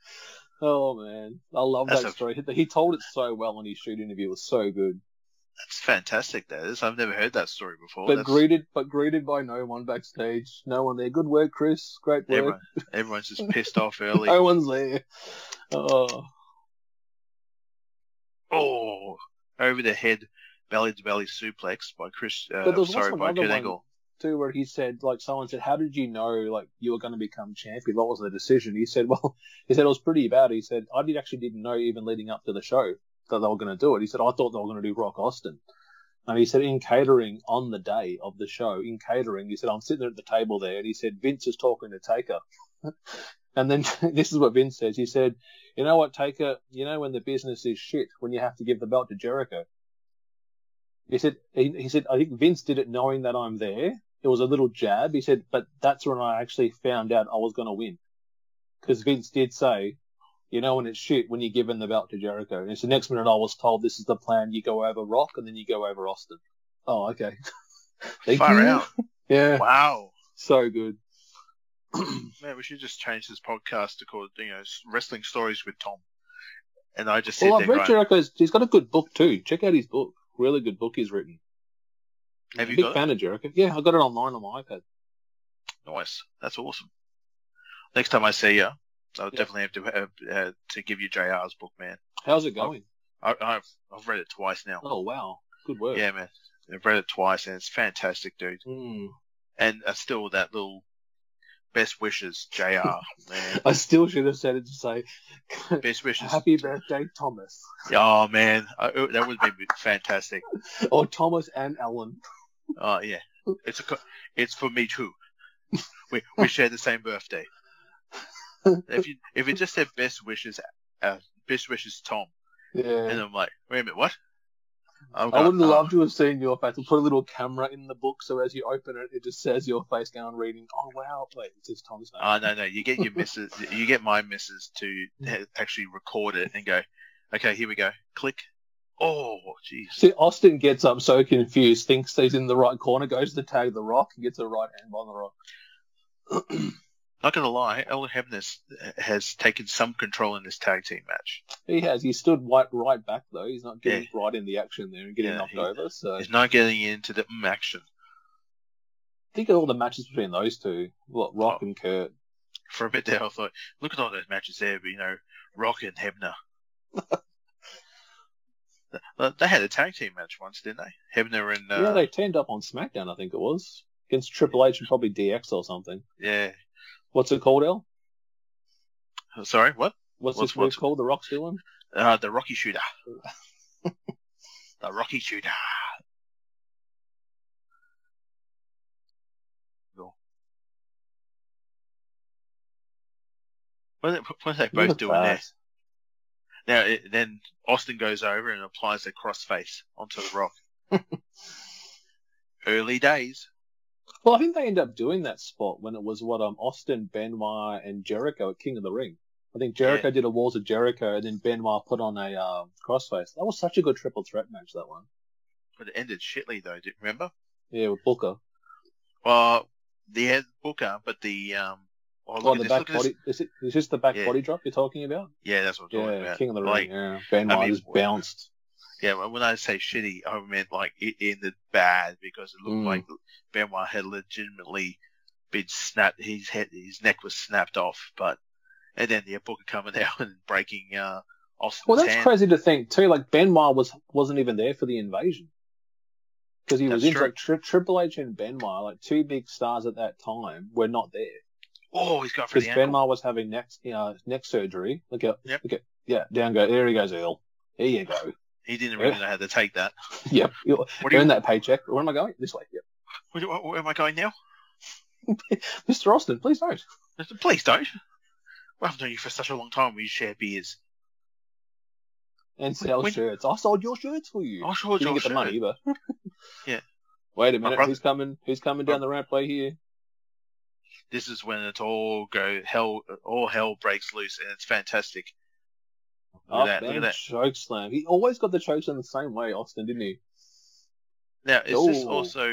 Oh man, I love That's that a- story. He told it so well in his shoot interview. It was so good. That's fantastic. That is. I've never heard that story before. But That's- greeted, but greeted by no one backstage. No one there. Good work, Chris. Great work. everyone, everyone's just pissed off early. No one's there. Oh, Oh, over the head, belly to belly suplex by Chris. Uh, But sorry, by Kurt. Angle. too, where he said, like, someone said, "How did you know, like, you were going to become champion? What was the decision?" He said, "Well, he said it was pretty bad." He said, "I did actually didn't know even leading up to the show. That they were going to do it. He said, I thought they were going to do Rock Austin. And he said, in catering on the day of the show, in catering, he said, I'm sitting at the table there, and he said, Vince is talking to Taker. and then this is what Vince says. He said, You know what, Taker, you know when the business is shit, when you have to give the belt to Jericho. He said, he, he said, I think Vince did it knowing that I'm there. It was a little jab. He said, but that's when I actually found out I was going to win. Because Vince did say, you know, when it's shit, when you're giving the belt to Jericho. And it's the next minute I was told this is the plan. You go over Rock and then you go over Austin. Oh, okay. Thank Far you. out. Yeah. Wow. So good. Man, we should just change this podcast to call you know wrestling stories with Tom. And I just Well, I've read going, Jericho's, he's got a good book too. Check out his book. Really good book he's written. Have I'm a you big got it? fan of Jericho. Yeah, I got it online on my iPad. Nice. That's awesome. Next time I see you, I'll Yeah. definitely have to uh, uh, to give you JR's book, man. How's it going? I, I've I've read it twice now. Oh, wow. Good work. Yeah, man. I've read it twice, and it's fantastic, dude. Mm. And uh, still that little best wishes, JR, man. I still should have said it to say, Best wishes. Happy birthday, Thomas. Oh man, I, uh, that would be fantastic. Or Thomas and Ellen. Oh yeah, it's a it's for me too. We we share the same birthday. If you if it just said best wishes, uh, best wishes Tom, yeah, and I'm like, wait a minute, what? I would love to have seen your face. We'll put a little camera in the book so as you open it, it just says your face going reading. Oh, wow. Wait, it says Tom's name. Oh no no, you get your missus, you get my missus to actually record it and go, okay, here we go, click. Oh jeez. See, Austin gets up so confused, thinks he's in the right corner, goes to tag the rock, and gets a right hand on the rock. Not gonna lie, El Hebner's has taken some control in this tag team match. He has. He stood right, right back, though. He's not getting right in the action there and getting Yeah, knocked he- over. So He's not getting into the mm action. think of all the matches between those two, what, Rock Oh. and Kurt. For a bit there, I thought, look at all those matches there, but you know, Rock and Hebner. They- they had a tag team match once, didn't they? Hebner and uh, yeah, they turned up on SmackDown, I think it was. Against Triple H and probably DX or something. yeah. What's it called, El? Sorry, what? What's, What's- this what's- called? The Rock's doing? Uh, the Rocky Shooter. the Rocky Shooter. What are they, what are they Look both doing there? Now, it, then Austin goes over and applies a crossface onto the Rock. Early days. Well, I think they ended up doing that spot when it was what um Austin, Benoit, and Jericho at King of the Ring. I think Jericho did a Walls of Jericho, and then Benoit put on a um, crossface. That was such a good triple threat match. That one. But it ended shitly, though. Do you remember? Yeah, with Booker. Well, the Booker, but the um. Oh, Oh, the this, back at this. body. Is, it, is this the back Yeah. body drop you're talking about? Yeah, that's what I'm talking Yeah, about. King of the Like, Ring. Yeah, Benoit I mean, just bounced. Yeah, when I say shitty, I meant like it ended bad because it looked Mm. like Benoit had legitimately been snapped. His head, his neck was snapped off. But and then the Booker coming out and breaking uh, Austin's Well, that's hand. crazy to think too. Like Benoit was wasn't even there for the invasion because he was That's in true. like tri- Triple H and Benoit, like two big stars at that time, were not there. Oh, he's got for the ankle. Benoit was having neck, you know, neck surgery. Look at, Yep. look at, yeah, down go. There he goes, Earl. There you go. He didn't really Yeah. know how to take that. Yeah, You What you? earn that paycheck. Where am I going? This way. Yep. Where, where am I going now? Mr. Austin, please don't. Please don't. Well, I've known you for such a long time. We share beers. And sell When- shirts. I sold your shirts for you. I sure you didn't your get the shirt. money, but Yeah. Wait a minute. brother- Who's coming? Who's coming down the rampway here? This is when it all go hell. All hell breaks loose, and it's fantastic. Look at that! Look at that! choke slam. He always got the chokes in the same way, Austin, didn't he? Now, is this also?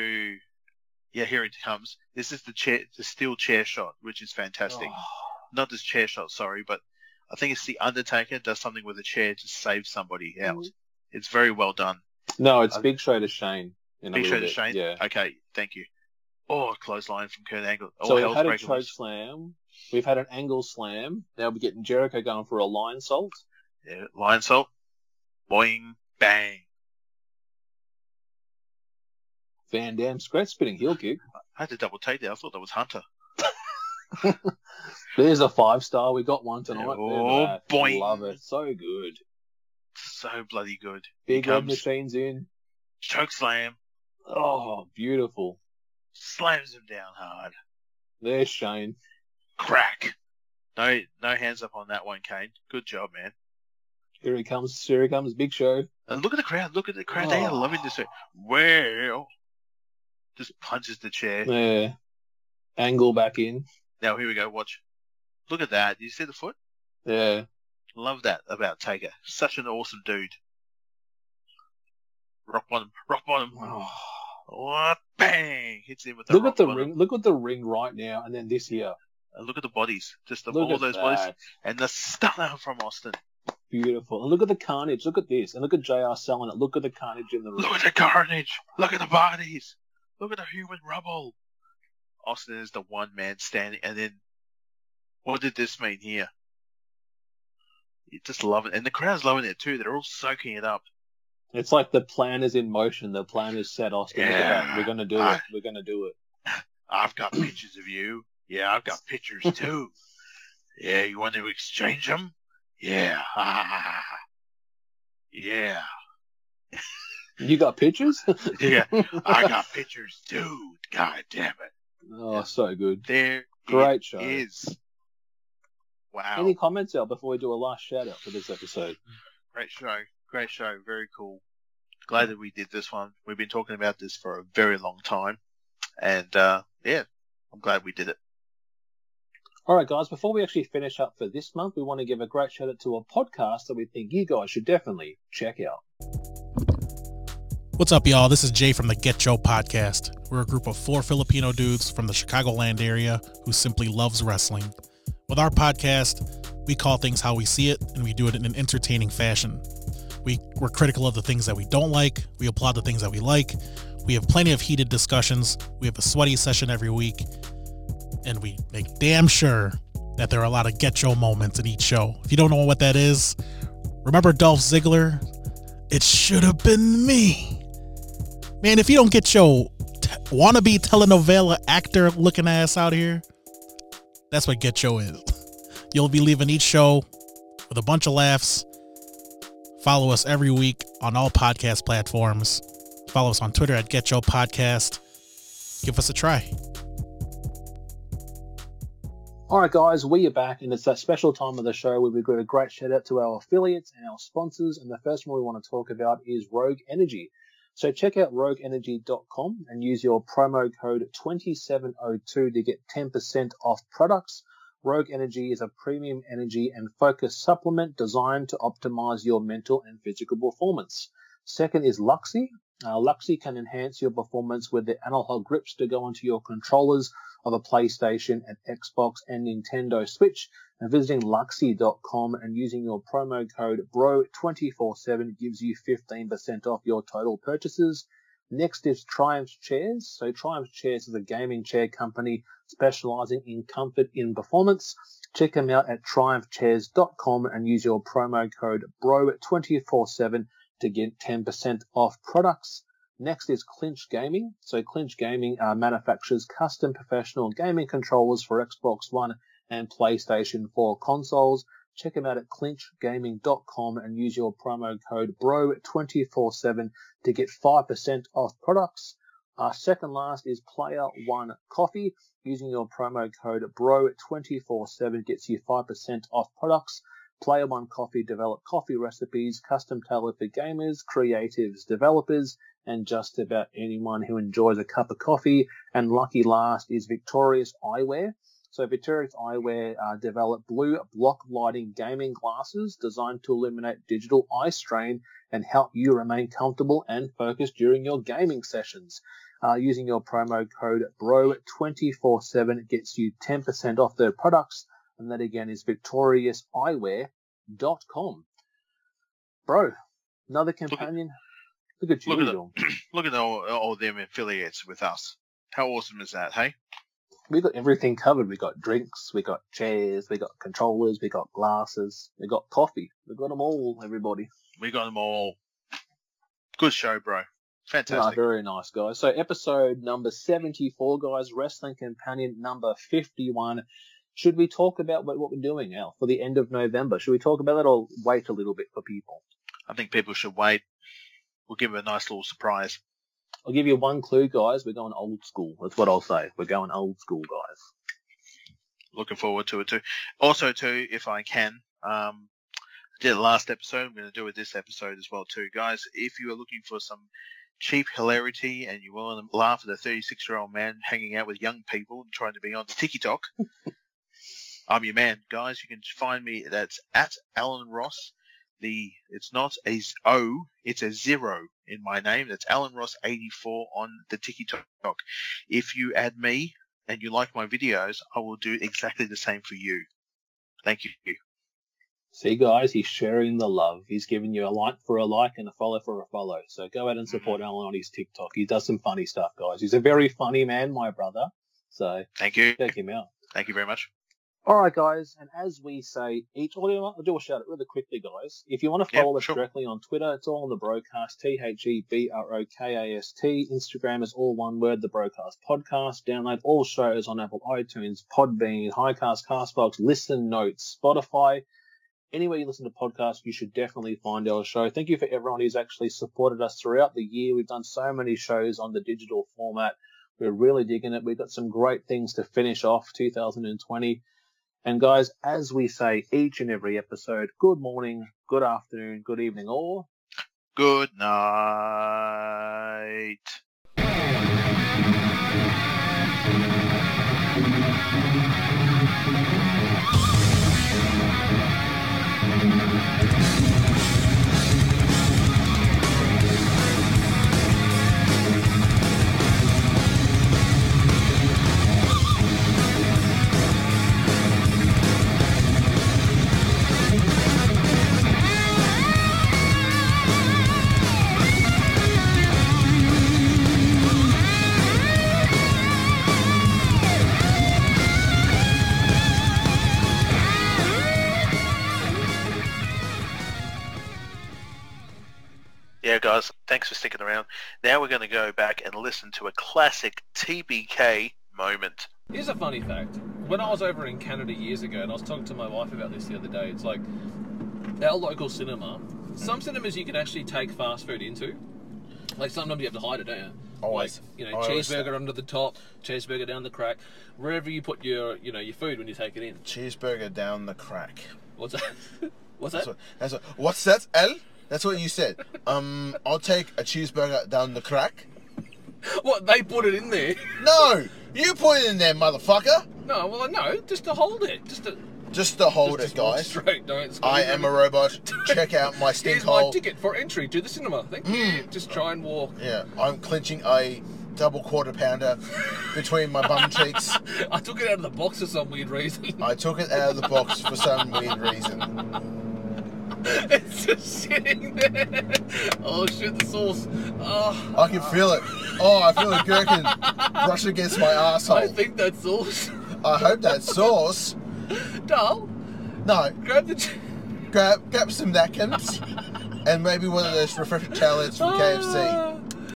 Yeah, here it comes. This is the chair, the steel chair shot, which is fantastic. Oh, Not this chair shot, sorry, but I think it's the Undertaker does something with a chair to save somebody out. Mm. It's very well done. No, it's Uh, Big Show to Shane. in Big show to. Shane. Yeah. Okay, thank you. Oh, clothesline from Kurt Angle. Oh, so we've had a choke slam. We've had an angle slam. Now we're getting Jericho going for a Lionsault. Lionsault. Boing, bang. Van Dam great spinning heel kick. I had to double take that. I thought that was Hunter. There's a five star. We got one tonight. Oh, at boing. Love it. So good. So bloody good. Big red machines in. choke slam, Oh, beautiful. slams him down hard. There's Shane. Crack. No, no hands up on that one, Kane. Good job, man. Here he comes. Here he comes. Big show. And look at the crowd. Look at the crowd. They are Oh. loving this. Well, just punches the chair. Yeah. Angle back in. Now here we go. Watch. Look at that. You see the foot? Yeah. Love that about Taker. Such an awesome dude. Rock bottom. Rock bottom. Oh. What? Bang! Hits him with the Look rock at the bottom. ring. Look at the ring right now, and then this here. And look at the bodies. Just the, all those that. bodies. And the stunner from Austin. Beautiful. And look at the carnage. Look at this. And look at JR selling it. Look at the carnage in the ring. Look at the carnage. Look at the bodies. Look at the human rubble. Austin is the one man standing. And then, what did this mean here? You just love it. And the crowd's loving it too. They're all soaking it up. It's like the plan is in motion. The plan is set, Austin. Look at that. Yeah. We're going to do I- it. We're going to do it. I've got pictures of you. Yeah, I've got pictures too. Yeah, you want to exchange them? Yeah. yeah. You got pictures? Yeah. I got pictures too. God damn it. oh, so good. There Great show. is. Wow. Any comments out before we do a last shout out for this episode? Great show. Great show. Very cool. Glad that we did this one. We've been talking about this for a very long time. And, uh, yeah, I'm glad we did it. All right, guys, before we actually finish up for this month, we want to give a great shout out to a podcast that we think you guys should definitely check out. What's up, y'all? This is Jay from the Get Cho podcast. We're a group of four Filipino dudes from the Chicagoland area who simply loves wrestling. With our podcast, we call things how we see it, and we do it in an entertaining fashion. We, we're critical of the things that we don't like, we applaud the things that we like, we have plenty of heated discussions, we have a sweaty session every week, and we make damn sure that there are a lot of Get Cho moments in each show. If you don't know what that is, remember Dolph Ziggler? It should have been me. Man, if you don't get your t- wannabe telenovela actor looking ass out here, that's what Get Cho is. You'll be leaving each show with a bunch of laughs. Follow us every week on all podcast platforms. Follow us on Twitter at Get Cho Podcast. Give us a try. All right, guys, we are back, and it's that special time of the show where we give a great shout out to our affiliates and our sponsors. And the first one we want to talk about is Rogue Energy. So check out rogueenergy.com and use your promo code 2702 to get 10% off products. Rogue Energy is a premium energy and focus supplement designed to optimize your mental and physical performance. Second is Laxedy. Uh, can enhance your performance with the analog grips to go onto your controllers of a PlayStation, and Xbox, and Nintendo Switch. And visiting Laxedy.com and using your promo code BRO247 gives you 15% off your total purchases. Next is Triumph Chairs. So Triumph Chairs is a gaming chair company specializing in comfort in performance. Check them out at triumphchairs.com and use your promo code BRO247 to get 10% off products. Next is Cinch Gaming. So Cinch Gaming uh, manufactures custom professional gaming controllers for Xbox One and PlayStation 4 consoles. Check them out at cinchgaming.com and use your promo code BRO247 to get 5% off products. Uh, second last is Player One Coffee. Using your promo code BRO247 gets you 5% off products. Player One Coffee develop coffee recipes custom tailored for gamers, creatives, developers, and just about anyone who enjoys a cup of coffee. And lucky last is Victorious Eyewear. So Victorious Eyewear uh, blue block lighting gaming glasses designed to eliminate digital eye strain and help you remain comfortable and focused during your gaming sessions. Uh, using your promo code BRO247 gets you 10% off their products. And that again is victoriouseyewear.com. Bro, another companion. Look at you. look at Will. Look at all, all them affiliates with us. How awesome is that, hey? we got everything covered. We got drinks, we got chairs, we got controllers, we got glasses, we got coffee. We got them all, everybody. We got them all. Good show, bro. Fantastic. very nice, guys. So episode number 74, guys, Wrestling Companion number 51. Should we talk about what, what we're doing, Al, for the end of November? Should we talk about that or wait a little bit for people? I think people should wait. We'll give them a nice little surprise. I'll give you one clue, guys. We're going old school. That's what I'll say. We're going old school, guys. Looking forward to it too. Also, too, if I can, um, I did it last episode. I'm going to do it this episode as well too, guys. If you are looking for some cheap hilarity and you want to laugh at a 36 year old man hanging out with young people and trying to be on TikTok, I'm your man, guys. You can find me. That's at Alan Ross. The it's not a O, oh, it's a zero in my name. That's Alan Ross 84 on the TikTok. If you add me and you like my videos, I will do exactly the same for you. Thank you. See, guys, he's sharing the love. He's giving you a like for a like and a follow for a follow. So go out and support mm-hmm. Alan on his TikTok. He does some funny stuff, guys. He's a very funny man, my brother. So Thank you. check him out. Thank you very much. All right, guys, and as we say each, know? I'll do a shout out really quickly, guys. If you want to follow us sure. directly on Twitter, it's all on the Brokast, T H E B R O K A S T. Instagram is all one word, the Brokast podcast. Download all shows on Apple iTunes, Podbean, Highcast, Castbox, Listen Notes, Spotify. Anywhere you listen to podcasts, you should definitely find our show. Thank you for everyone who's actually supported us throughout the year. We've done so many shows on the digital format. We're really digging it. We've got some great things to finish off 2020. And guys, as we say each and every episode, good morning, good afternoon, good evening, or Good night. Yeah, guys, thanks for sticking around. Now we're going to go back and listen to a classic TBK moment. Here's a funny fact. When I was over in Canada years ago, and I was talking to my wife about this the other day, it's like our local cinema. Some cinemas you can actually take fast food into. Like sometimes you have to hide it, don't you? Oh, always. Like, you know, oh, Always. cheeseburger under the top, cheeseburger down the crack, wherever you put your, you know, your food when you take it in. Cheeseburger down the crack. What's that? What's That's that? what, that's what, what's that, L? That's what you said. Um, I'll take a cheeseburger down the crack. What they put it in there? No, you put it in there, motherfucker. No, well, no, just to hold it, just to Just to hold just, it, just guys. Straight, don't. I am a robot. Check out my stink Here's my ticket for entry to the cinema. Thank you. Mm. Just try and walk. Yeah, I'm clenching a double quarter pounder between my bum cheeks. I took it out of the box for some weird reason. I took it out of the box for some weird reason. it's just sitting there. Oh shit, the sauce. Oh, I can feel it. Oh, I feel a gherkin brush against my asshole. I think that's sauce. I hope that sauce. Dal, No, grab the. Grab grab some napkins and maybe one of those refreshing towelettes from KFC. Ah.